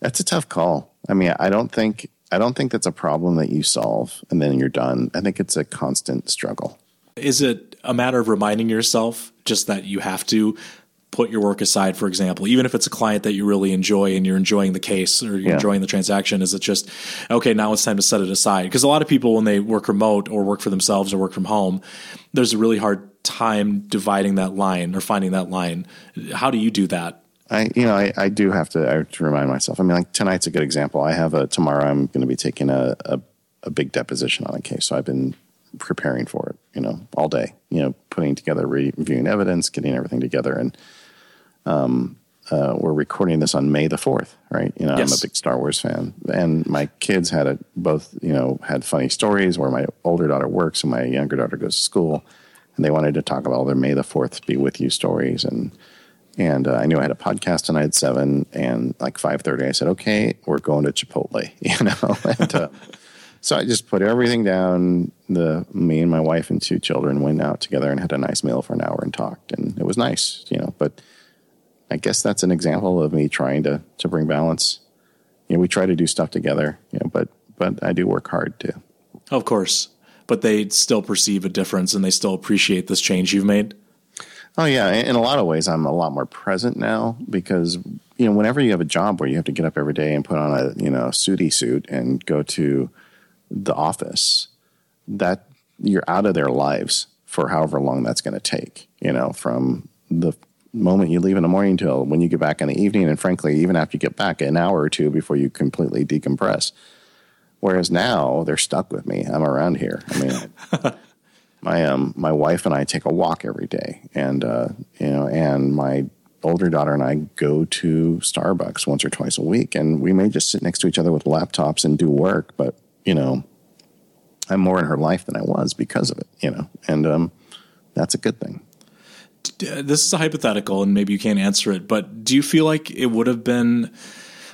That's a tough call. I mean, I don't think I don't think that's a problem that you solve and then you're done. I think it's a constant struggle. Is it a matter of reminding yourself just that you have to put your work aside, for example, even if it's a client that you really enjoy and you're enjoying the case or you're yeah. enjoying the transaction? Is it just, okay, now it's time to set it aside? Because a lot of people, when they work remote or work for themselves or work from home, there's a really hard time dividing that line or finding that line. How do you do that? I, you know, I, I do have to, I have to remind myself. I mean, like tonight's a good example. I have a tomorrow. I'm going to be taking a, a, a big deposition on a case, so I've been preparing for it. You know, all day. You know, putting together, reviewing evidence, getting everything together, and um, uh, we're recording this on May the fourth, right? You know, yes. I'm a big Star Wars fan, and my kids had a, both, you know, had funny stories where my older daughter works and my younger daughter goes to school, and they wanted to talk about all their May the fourth be with you stories and and uh, I knew I had a podcast tonight at seven, and like five thirty, I said, "Okay, we're going to Chipotle," you know. and, uh, so I just put everything down. The me and my wife and two children went out together and had a nice meal for an hour and talked, and it was nice, you know. But I guess that's an example of me trying to to bring balance. You know, we try to do stuff together, you know, but but I do work hard too. Of course, but they still perceive a difference, and they still appreciate this change you've made. Oh yeah, in a lot of ways, I'm a lot more present now because you know whenever you have a job where you have to get up every day and put on a you know suity suit and go to the office, that you're out of their lives for however long that's going to take. You know, from the moment you leave in the morning till when you get back in the evening, and frankly, even after you get back, an hour or two before you completely decompress. Whereas now they're stuck with me. I'm around here. I mean, my um my wife and I take a walk every day, and uh, you know, and my older daughter and I go to Starbucks once or twice a week, and we may just sit next to each other with laptops and do work, but you know, I'm more in her life than I was because of it, you know, and um, that's a good thing. This is a hypothetical, and maybe you can't answer it, but do you feel like it would have been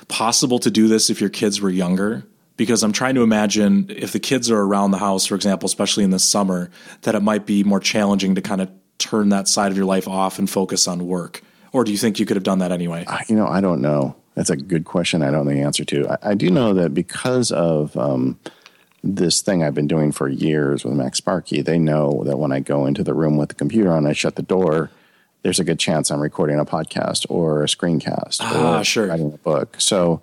possible to do this if your kids were younger? Because I'm trying to imagine if the kids are around the house, for example, especially in the summer, that it might be more challenging to kind of turn that side of your life off and focus on work. Or do you think you could have done that anyway? You know, I don't know. That's a good question. I don't know the answer to. I, I do know that because of um, this thing I've been doing for years with MacSparky, they know that when I go into the room with the computer on, I shut the door. There's a good chance I'm recording a podcast or a screencast ah, or sure. writing a book. So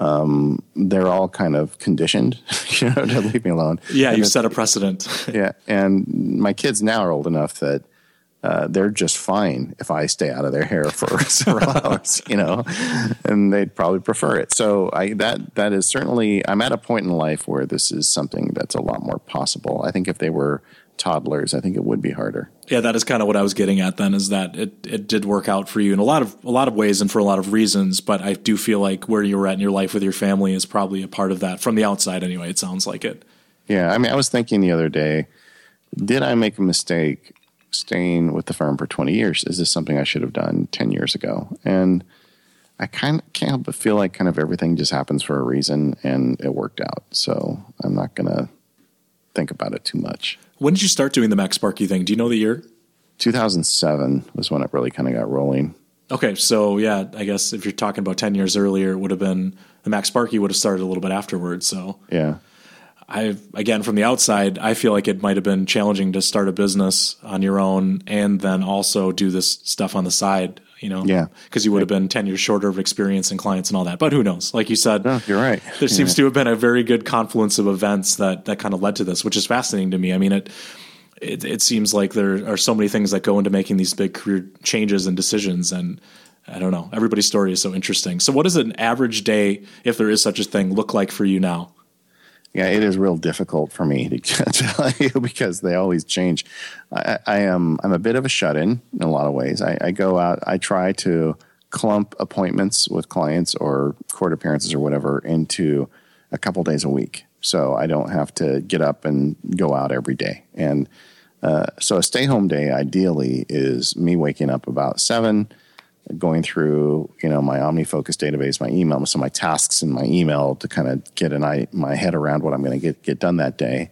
um, they're all kind of conditioned, you know, to leave me alone. Yeah, you set a precedent. yeah, and my kids now are old enough that uh, they're just fine if I stay out of their hair for several hours, you know, and they'd probably prefer it. So I that that is certainly I'm at a point in life where this is something that's a lot more possible. I think if they were toddlers, I think it would be harder. Yeah, that is kind of what I was getting at then is that it, it did work out for you in a lot of a lot of ways and for a lot of reasons, but I do feel like where you were at in your life with your family is probably a part of that from the outside anyway, it sounds like it. Yeah, I mean I was thinking the other day, did I make a mistake staying with the firm for 20 years? Is this something I should have done 10 years ago? And I kind of can't help but feel like kind of everything just happens for a reason and it worked out. So I'm not going to think about it too much. When did you start doing the MacSparky thing? Do you know the year? 2007 was when it really kind of got rolling. Okay, so yeah, I guess if you're talking about 10 years earlier, it would have been the MacSparky would have started a little bit afterwards. So yeah, I again from the outside, I feel like it might have been challenging to start a business on your own and then also do this stuff on the side you know? Yeah. Because you would have been 10 years shorter of experience and clients and all that. But who knows? Like you said, no, you're right. There seems to have been a very good confluence of events that, that kind of led to this, which is fascinating to me. I mean, it, it, it seems like there are so many things that go into making these big career changes and decisions. And I don't know, everybody's story is so interesting. So, what does an average day, if there is such a thing, look like for you now? Yeah, it is real difficult for me to tell you because they always change. I, I am I'm a bit of a shut in in a lot of ways. I, I go out. I try to clump appointments with clients or court appearances or whatever into a couple days a week, so I don't have to get up and go out every day. And uh, so a stay home day ideally is me waking up about seven going through you know my OmniFocus database, my email, some of my tasks in my email to kind of get an eye, my head around what I'm going to get get done that day.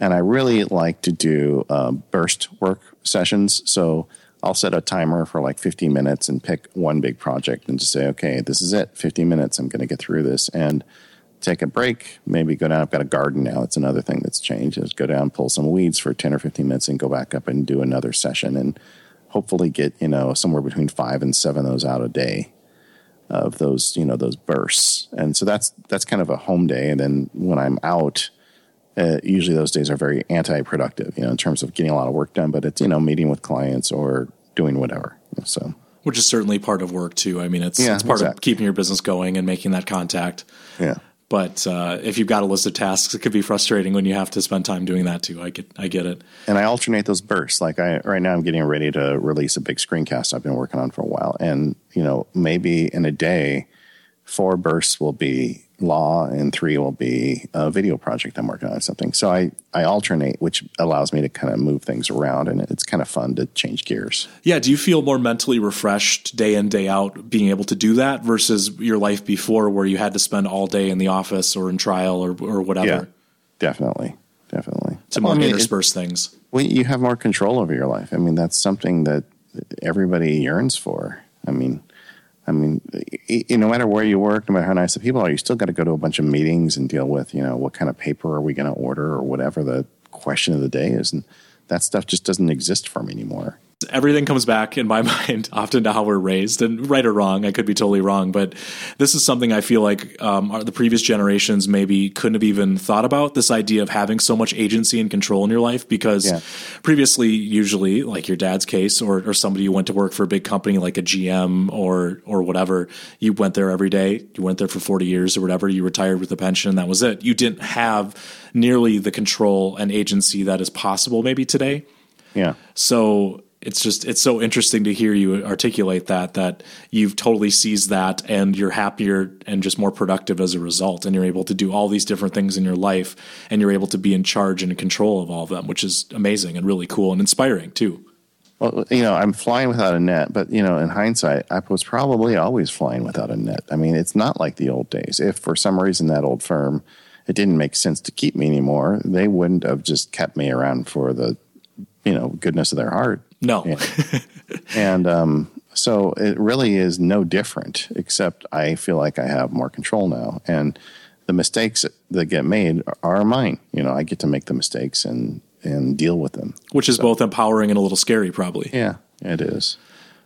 And I really like to do uh, burst work sessions. So I'll set a timer for like 15 minutes and pick one big project and just say, okay, this is it, 15 minutes. I'm going to get through this and take a break. Maybe go down. I've got a garden now. It's another thing that's changed. Is go down, pull some weeds for 10 or 15 minutes, and go back up and do another session. And hopefully get you know somewhere between five and seven of those out a day of those you know those bursts. And so that's that's kind of a home day. And then when i'm out uh, usually those days are very anti-productive you know in terms of getting a lot of work done but it's you know meeting with clients or doing whatever. So. Which is certainly part of work too. I mean it's, yeah, it's part exactly. of keeping your business going and making that contact. Yeah but uh, if you've got a list of tasks, it could be frustrating when you have to spend time doing that too. I get, I get it. And I alternate those bursts. Like I, right now, I'm getting ready to release a big screencast I've been working on for a while, and you know, maybe in a day, four bursts will be law and three will be a video project I'm working on or something. So I, I alternate, which allows me to kind of move things around and it's kind of fun to change gears. Yeah. Do you feel more mentally refreshed day in, day out being able to do that versus your life before where you had to spend all day in the office or in trial or, or whatever? Yeah, definitely. Definitely. To more well, I mean, intersperse things. Well, you have more control over your life. I mean, that's something that everybody yearns for. I mean, I mean, no matter where you work, no matter how nice the people are, you still got to go to a bunch of meetings and deal with, you know, what kind of paper are we going to order or whatever the question of the day is. And that stuff just doesn't exist for me anymore everything comes back in my mind often to how we're raised. And right or wrong i could be totally wrong but this is something i feel like um, the previous generations maybe couldn't have even thought about this idea of having so much agency and control in your life because yeah. previously usually like your dad's case or, or somebody you went to work for a big company like a gm or or whatever you went there every day you went there for 40 years or whatever you retired with a pension that was it. You didn't have nearly the control and agency that is possible maybe today. Yeah. So it's just it's so interesting to hear you articulate that that you've totally seized that and you're happier and just more productive as a result. And you're able to do all these different things in your life and you're able to be in charge and in control of all of them which is amazing and really cool and inspiring too. Well you know i'm flying without a net but you know in hindsight i was probably always flying without a net. I mean it's not like the old days. If for some reason that old firm it didn't make sense to keep me anymore they wouldn't have just kept me around for the you know goodness of their heart no. and, and um, so it really is no different, except I feel like I have more control now. And the mistakes that get made are mine. You know, I get to make the mistakes and, and deal with them. Which is so, both empowering and a little scary, probably. Yeah, it is.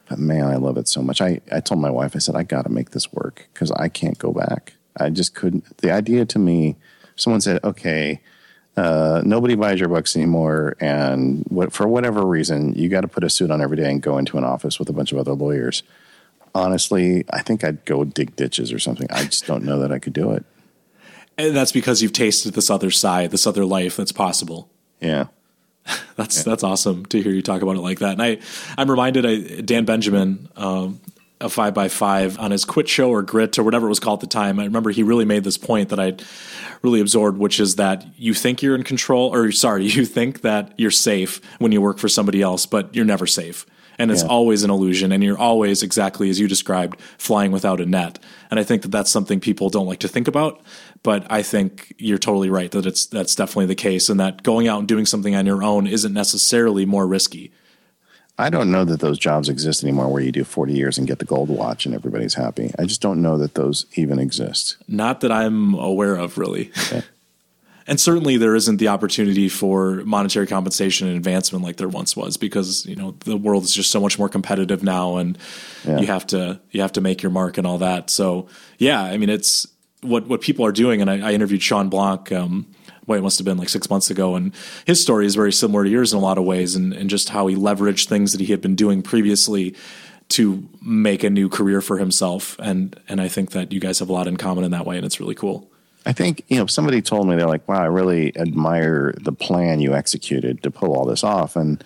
But man, I love it so much. I, I told my wife, I said, I got to make this work because I can't go back. I just couldn't. The idea to me, someone said, okay, uh, nobody buys your books anymore, and what, for whatever reason, you got to put a suit on every day and go into an office with a bunch of other lawyers. Honestly, I think I'd go dig ditches or something. I just don't know that I could do it. And that's because you've tasted this other side, this other life that's possible. Yeah. that's yeah. that's awesome to hear you talk about it like that. And I, I'm reminded, I, Dan Benjamin, um, a five by five on his quit show or grit or whatever it was called at the time. I remember he really made this point that I really absorbed, which is that you think you're in control, or sorry, you think that you're safe when you work for somebody else, but you're never safe. And it's yeah. always an illusion, and you're always exactly as you described, flying without a net. And I think that that's something people don't like to think about, but I think you're totally right that it's that's definitely the case, and that going out and doing something on your own isn't necessarily more risky. I don't know that those jobs exist anymore where you do 40 years and get the gold watch and everybody's happy. I just don't know that those even exist. Not that I'm aware of, really. Okay. and certainly there isn't the opportunity for monetary compensation and advancement like there once was because, you know, the world is just so much more competitive now and yeah. you have to you have to make your mark and all that. So, yeah, I mean, it's what what people are doing and I, I interviewed Shawn Blanc um, well, it must have been like six months ago. And his story is very similar to yours in a lot of ways, and, and just how he leveraged things that he had been doing previously to make a new career for himself. And and I think that you guys have a lot in common in that way, and it's really cool. I think you know somebody told me they're like, "Wow, I really admire the plan you executed to pull all this off," and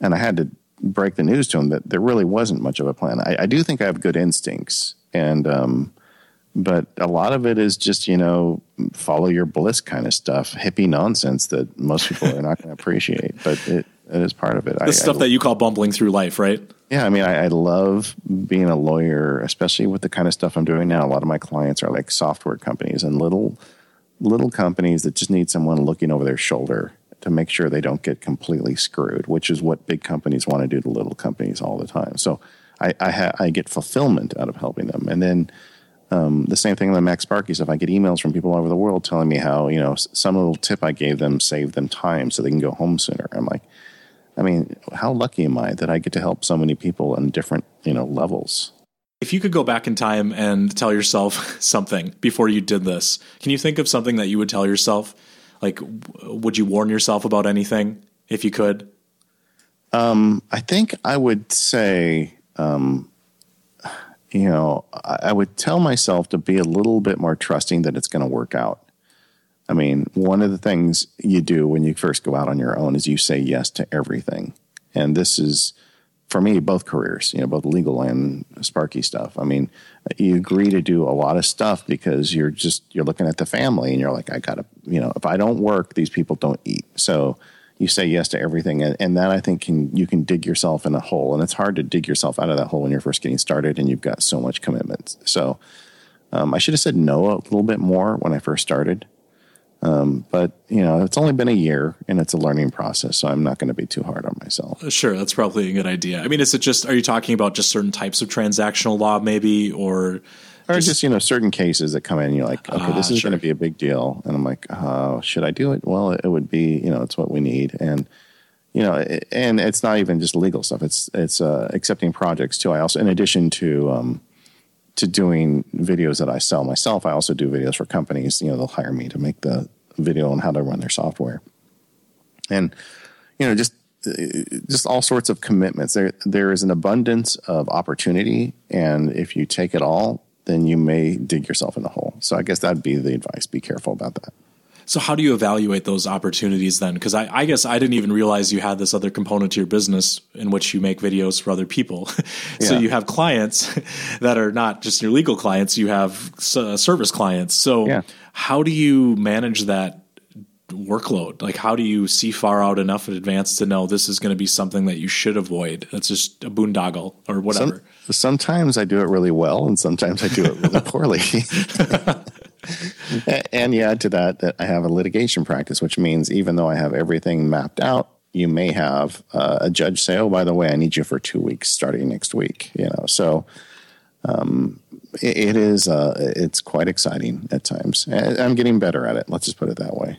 and I had to break the news to him that there really wasn't much of a plan. I, I do think I have good instincts, and um, but a lot of it is just you know follow your bliss kind of stuff, hippie nonsense that most people are not going to appreciate, but it, it is part of it. The I, stuff I, that you call bumbling through life, right? Yeah, I mean, I, I, love being a lawyer, especially with the kind of stuff I'm doing now. A lot of my clients are like software companies and little little companies that just need someone looking over their shoulder to make sure they don't get completely screwed, which is what big companies want to do to little companies all the time. So I I, ha- I get fulfillment out of helping them, and then. Um, the same thing with MacSparky stuff. I get emails from people all over the world telling me how you know some little tip I gave them saved them time so they can go home sooner. I'm like, I mean, how lucky am I that I get to help so many people on different, you know, levels? If you could go back in time and tell yourself something before you did this, can you think of something that you would tell yourself? Like, would you warn yourself about anything if you could? Um, I think I would say, um, you know, I, would tell myself to be a little bit more trusting that it's going to work out. I mean, one of the things you do when you first go out on your own is you say yes to everything. And this is, for me, both careers, you know, both legal and Sparky stuff. I mean, you agree to do a lot of stuff because you're just, you're looking at the family and you're like, I gotta, you know, if I don't work, these people don't eat. So you say yes to everything. And, and that I think can, you can dig yourself in a hole. And it's hard to dig yourself out of that hole when you're first getting started and you've got so much commitment. So um, I should have said no a little bit more when I first started um, but you know, it's only been a year and it's a learning process, so I'm not going to be too hard on myself. Sure, that's probably a good idea. I mean, is it just are you talking about just certain types of transactional law, maybe, or or just, just you know certain cases that come in, and you're like, okay, this is sure. going to be a big deal, and I'm like, oh, should I do it? Well, it would be, you know, it's what we need, and you know, and it's not even just legal stuff. It's it's uh, accepting projects too. I also, in addition to um, to doing videos that I sell myself, I also do videos for companies. You know, they'll hire me to make the video on how to run their software, and you know, just just all sorts of commitments. There there is an abundance of opportunity, and if you take it all, then you may dig yourself in a hole. So I guess that'd be the advice: be careful about that. So how do you evaluate those opportunities then? Because I, I, guess I didn't even realize you had this other component to your business in which you make videos for other people. so yeah. you have clients that are not just your legal clients; you have uh, service clients. So yeah. how do you manage that workload? Like, how do you see far out enough in advance to know this is going to be something that you should avoid? That's just a boondoggle or whatever. Some, sometimes I do it really well, and sometimes I do it really poorly. and you add to that that I have a litigation practice, which means even though I have everything mapped out, you may have uh, a judge say, "Oh, by the way, I need you for two weeks starting next week." You know, so um, it, it is uh, it's quite exciting at times. I'm getting better at it. Let's just put it that way.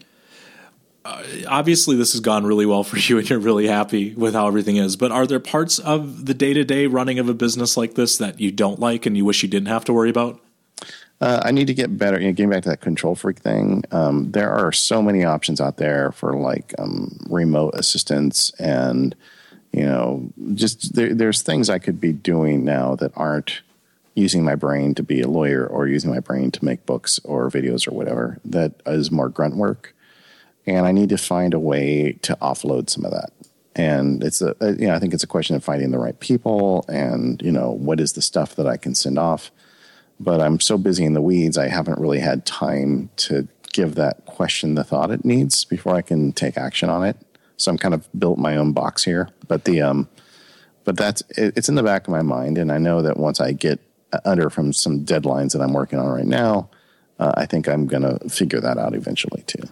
Uh, obviously, this has gone really well for you, and you're really happy with how everything is. But are there parts of the day to day running of a business like this that you don't like and you wish you didn't have to worry about? Uh, I need to get better. You know, getting back to that control freak thing, um, there are so many options out there for like um, remote assistance, and you know, just there, there's things I could be doing now that aren't using my brain to be a lawyer or using my brain to make books or videos or whatever. That is more grunt work, and I need to find a way to offload some of that. And it's a, you know, I think it's a question of finding the right people, and you know, what is the stuff that I can send off but I'm so busy in the weeds, I haven't really had time to give that question the thought it needs before I can take action on it. So I'm kind of built my own box here, but the um, but that's it, it's in the back of my mind, and I know that once I get under from some deadlines that I'm working on right now, uh, I think I'm going to figure that out eventually too.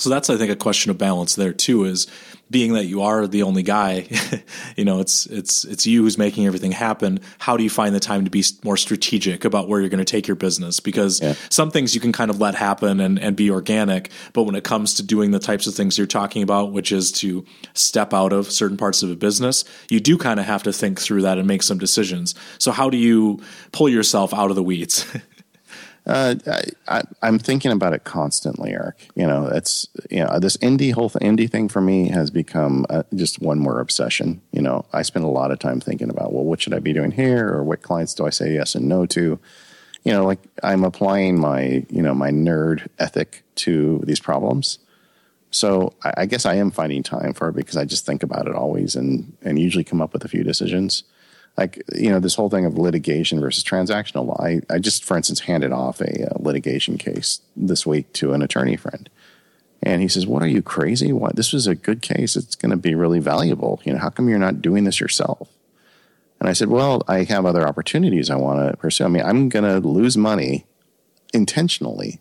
So that's I think a question of balance there too is being that you are the only guy, you know, it's it's it's you who's making everything happen. How do you find the time to be more strategic about where you're going to take your business? Because yeah. some things you can kind of let happen and and be organic, but when it comes to doing the types of things you're talking about, which is to step out of certain parts of a business, you do kind of have to think through that and make some decisions. So how do you pull yourself out of the weeds? Uh, I, am thinking about it constantly, Eric. You know, it's you know this indie whole th- indie thing for me has become uh, just one more obsession. You know, I spend a lot of time thinking about well, what should I be doing here, or what clients do I say yes and no to. You know, like I'm applying my you know my nerd ethic to these problems. So I, I guess I am finding time for it because I just think about it always and and usually come up with a few decisions like you know this whole thing of litigation versus transactional law. I, I just, for instance, handed off a, a, litigation case this week to an attorney friend, and he says, "What are you crazy? What this was a good case. It's going to be really valuable. You know, how come you're not doing this yourself?" And I said, "Well, I have other opportunities I want to pursue. I mean, I'm going to lose money intentionally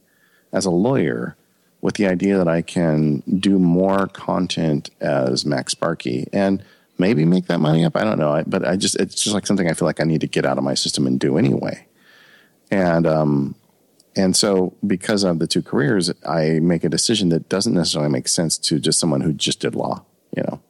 as a lawyer." With the idea that I can do more content as MacSparky and maybe make that money up. I don't know. I, but I just, it's just like something I feel like I need to get out of my system and do anyway. And, um, and so because of the two careers, I make a decision that doesn't necessarily make sense to just someone who just did law, you know?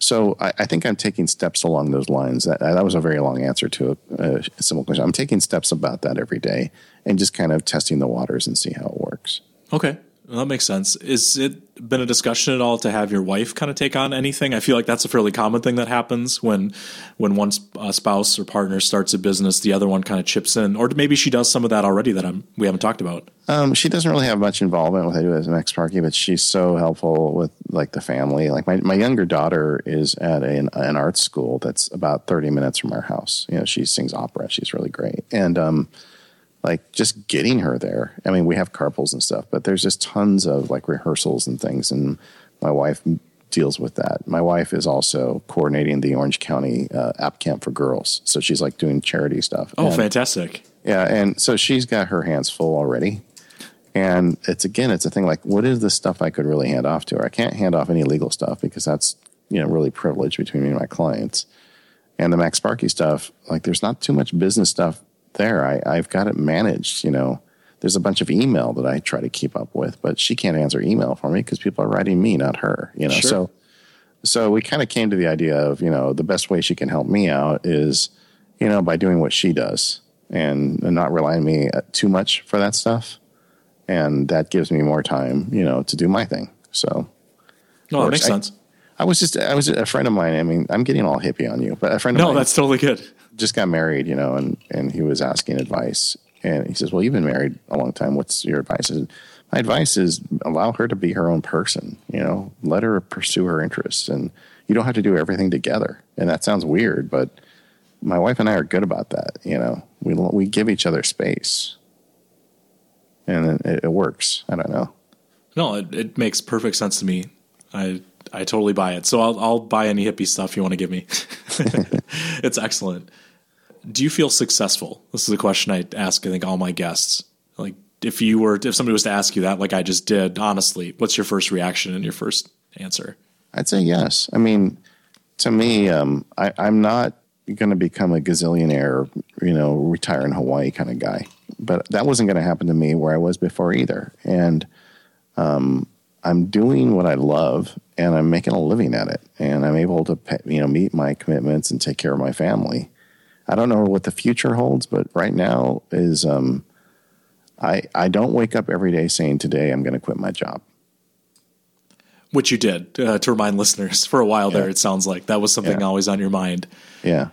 So I, I think I'm taking steps along those lines. That, that was a very long answer to a, a simple question. I'm taking steps about that every day and just kind of testing the waters and see how it works. Okay. Well, that makes sense. Is it been a discussion at all to have your wife kind of take on anything? I feel like that's a fairly common thing that happens when when one uh, spouse or partner starts a business, the other one kind of chips in, or maybe she does some of that already that I'm, we haven't talked about. Um, she doesn't really have much involvement with it as MacSparky, but she's so helpful with like the family. Like my, my younger daughter is at an, an art school that's about 30 minutes from our house. You know, she sings opera. She's really great. And, um, like just getting her there. I mean, we have carpools and stuff, but there's just tons of like rehearsals and things. And my wife deals with that. My wife is also coordinating the Orange County uh, app camp for girls. So she's like doing charity stuff. Oh, and, fantastic. Yeah. And so she's got her hands full already. And it's again, it's a thing like, what is the stuff I could really hand off to her? I can't hand off any legal stuff because that's, you know, really privileged between me and my clients. And the MacSparky stuff, like there's not too much business stuff there. I, I've got it managed. You know, there's a bunch of email that I try to keep up with, but she can't answer email for me because people are writing me, not her. You know, sure. so so we kind of came to the idea of you know the best way she can help me out is you know by doing what she does and, and not relying me uh, too much for that stuff, and that gives me more time you know to do my thing. So, no, that makes I, sense. I was just I was a friend of mine. I mean, I'm getting all hippie on you, but a friend of no, mine. No, that's totally good just got married, you know, and, and he was asking advice. And he says, Well, you've been married a long time. What's your advice? Said, My advice is allow her to be her own person, you know, let her pursue her interests. And you don't have to do everything together. And that sounds weird, but my wife and I are good about that. You know, we, we give each other space and it, it works. I don't know. No, it, it makes perfect sense to me. I I totally buy it. So I'll I'll buy any hippie stuff you want to give me. it's excellent do you feel successful? This is a question I ask, I think, all my guests. Like, if you were, if somebody was to ask you that, like I just did, honestly, what's your first reaction and your first answer? I'd say yes. I mean, to me, um, I, I'm not going to become a gazillionaire, you know, retire in Hawaii kind of guy. But that wasn't going to happen to me where I was before either. And um, I'm doing what I love, and I'm making a living at it, and I'm able to, pay, you know, meet my commitments and take care of my family. I don't know what the future holds, but right now is um, I I don't wake up every day saying today I'm going to quit my job. Which you did uh, to remind listeners for a while yeah. there. It sounds like that was something yeah. always on your mind. Yeah,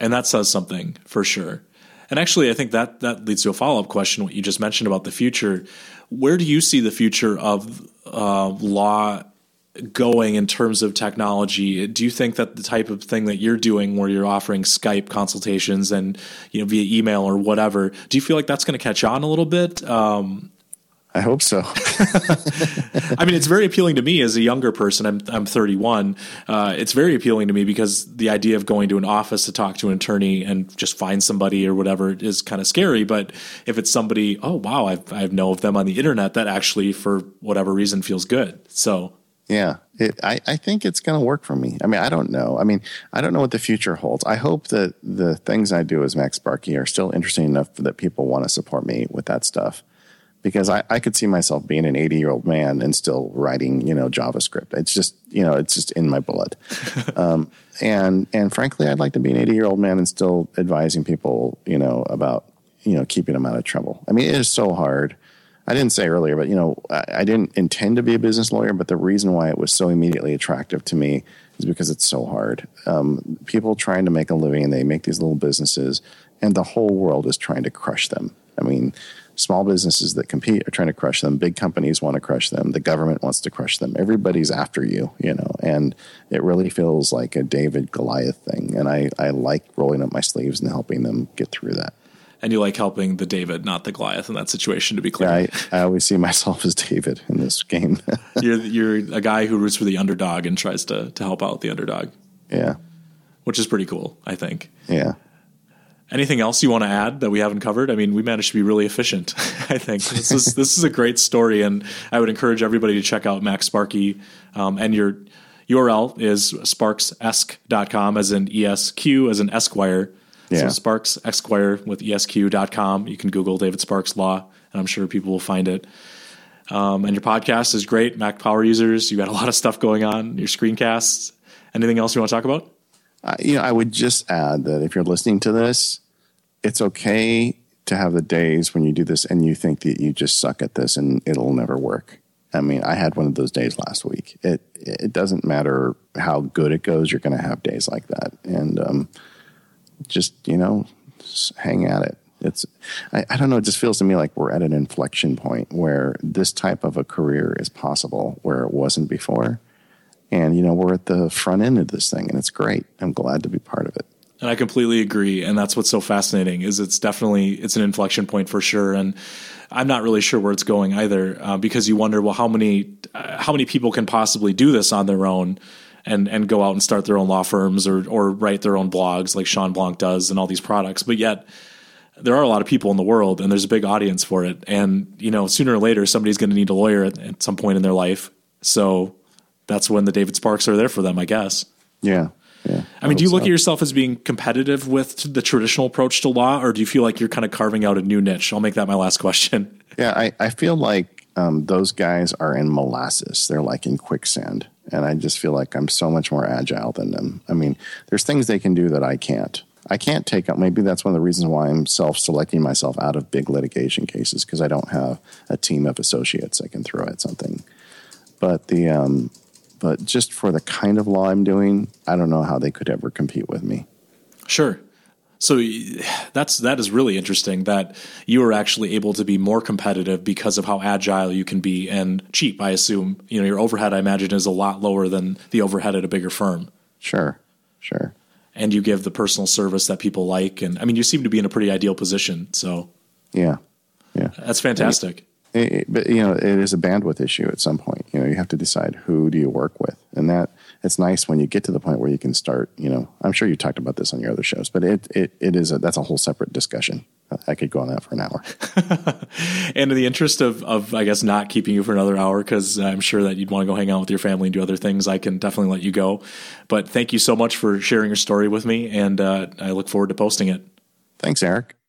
and that says something for sure. And actually, I think that that leads to a follow up question. What you just mentioned about the future, where do you see the future of uh, law going in terms of technology do you think that the type of thing that you're doing where you're offering skype consultations and you know via email or whatever do you feel like that's going to catch on a little bit um, I hope so. I mean, it's very appealing to me as a younger person. I'm I'm 31. Uh, it's very appealing to me because the idea of going to an office to talk to an attorney and just find somebody or whatever is kind of scary. But if it's somebody, oh wow, I've, I know of them on the internet, that actually for whatever reason feels good. So yeah, it, I, I think it's going to work for me. I mean, I don't know. I mean, I don't know what the future holds. I hope that the things I do as MacSparky are still interesting enough that people want to support me with that stuff. Because I, I could see myself being an 80 year old man and still writing, you know, JavaScript. It's just, you know, it's just in my blood. um, and, and frankly, I'd like to be an 80 year old man and still advising people, you know, about you know, keeping them out of trouble. I mean, it is so hard. I didn't say earlier, but you know, I, I didn't intend to be a business lawyer, but the reason why it was so immediately attractive to me is because it's so hard. Um, people trying to make a living and they make these little businesses, and the whole world is trying to crush them. I mean, small businesses that compete are trying to crush them. Big companies want to crush them. The government wants to crush them. Everybody's after you, you know, and it really feels like a David Goliath thing. And I, I like rolling up my sleeves and helping them get through that. And you like helping the David, not the Goliath, in that situation. To be clear, yeah, I, I always see myself as David in this game. you're you're a guy who roots for the underdog and tries to to help out the underdog. Yeah, which is pretty cool. I think. Yeah. Anything else you want to add that we haven't covered? I mean, we managed to be really efficient. I think this is this is a great story, and I would encourage everybody to check out MacSparky. Um, and your URL is sparksesq.com, as in ESQ, as in Esquire. Yeah. So Sparks Esquire with ESQ.com. You can Google David Sparks Law, and I'm sure people will find it. Um, and your podcast is great, Mac Power users. You got a lot of stuff going on. Your screencasts. Anything else you want to talk about? Uh, you know, I would just add that if you're listening to this, it's okay to have the days when you do this and you think that you just suck at this and it'll never work. I mean, I had one of those days last week. It it doesn't matter how good it goes; you're going to have days like that, and um, just you know, just hang at it. It's I, I don't know. It just feels to me like we're at an inflection point where this type of a career is possible, where it wasn't before and, you know, we're at the front end of this thing and it's great. I'm glad to be part of it. And I completely agree. And that's what's so fascinating is it's definitely, it's an inflection point for sure. And I'm not really sure where it's going either, uh, because you wonder, well, how many, uh, how many people can possibly do this on their own? And and go out and start their own law firms or or write their own blogs like Shawn Blanc does and all these products. But yet there are a lot of people in the world and there's a big audience for it. And you know, sooner or later somebody's going to need a lawyer at, at, some point in their life. So that's when the David Sparks are there for them, I guess. Yeah. Yeah. I mean, do you look so. at yourself as being competitive with the traditional approach to law, or do you feel like you're kind of carving out a new niche? I'll make that my last question. Yeah, I, I feel like um, those guys are in molasses. They're like in quicksand. And I just feel like I'm so much more agile than them. I mean, there's things they can do that I can't. I can't take out, maybe that's one of the reasons why I'm self selecting myself out of big litigation cases because I don't have a team of associates I can throw at something. But the, um, but just for the kind of law I'm doing, I don't know how they could ever compete with me. Sure. So that's that is really interesting that you are actually able to be more competitive because of how agile you can be and cheap. I assume you know your overhead. I imagine is a lot lower than the overhead at a bigger firm. Sure, sure. And you give the personal service that people like, and I mean, you seem to be in a pretty ideal position. So yeah, yeah, that's fantastic. It, but you know, it is a bandwidth issue at some point. You know, you have to decide who do you work with, and that it's nice when you get to the point where you can start. You know, I'm sure you talked about this on your other shows, but it it, it is a that's a whole separate discussion. I could go on that for an hour. and in the interest of of I guess not keeping you for another hour because I'm sure that you'd want to go hang out with your family and do other things, I can definitely let you go. But thank you so much for sharing your story with me, and uh, I look forward to posting it. Thanks, Eric.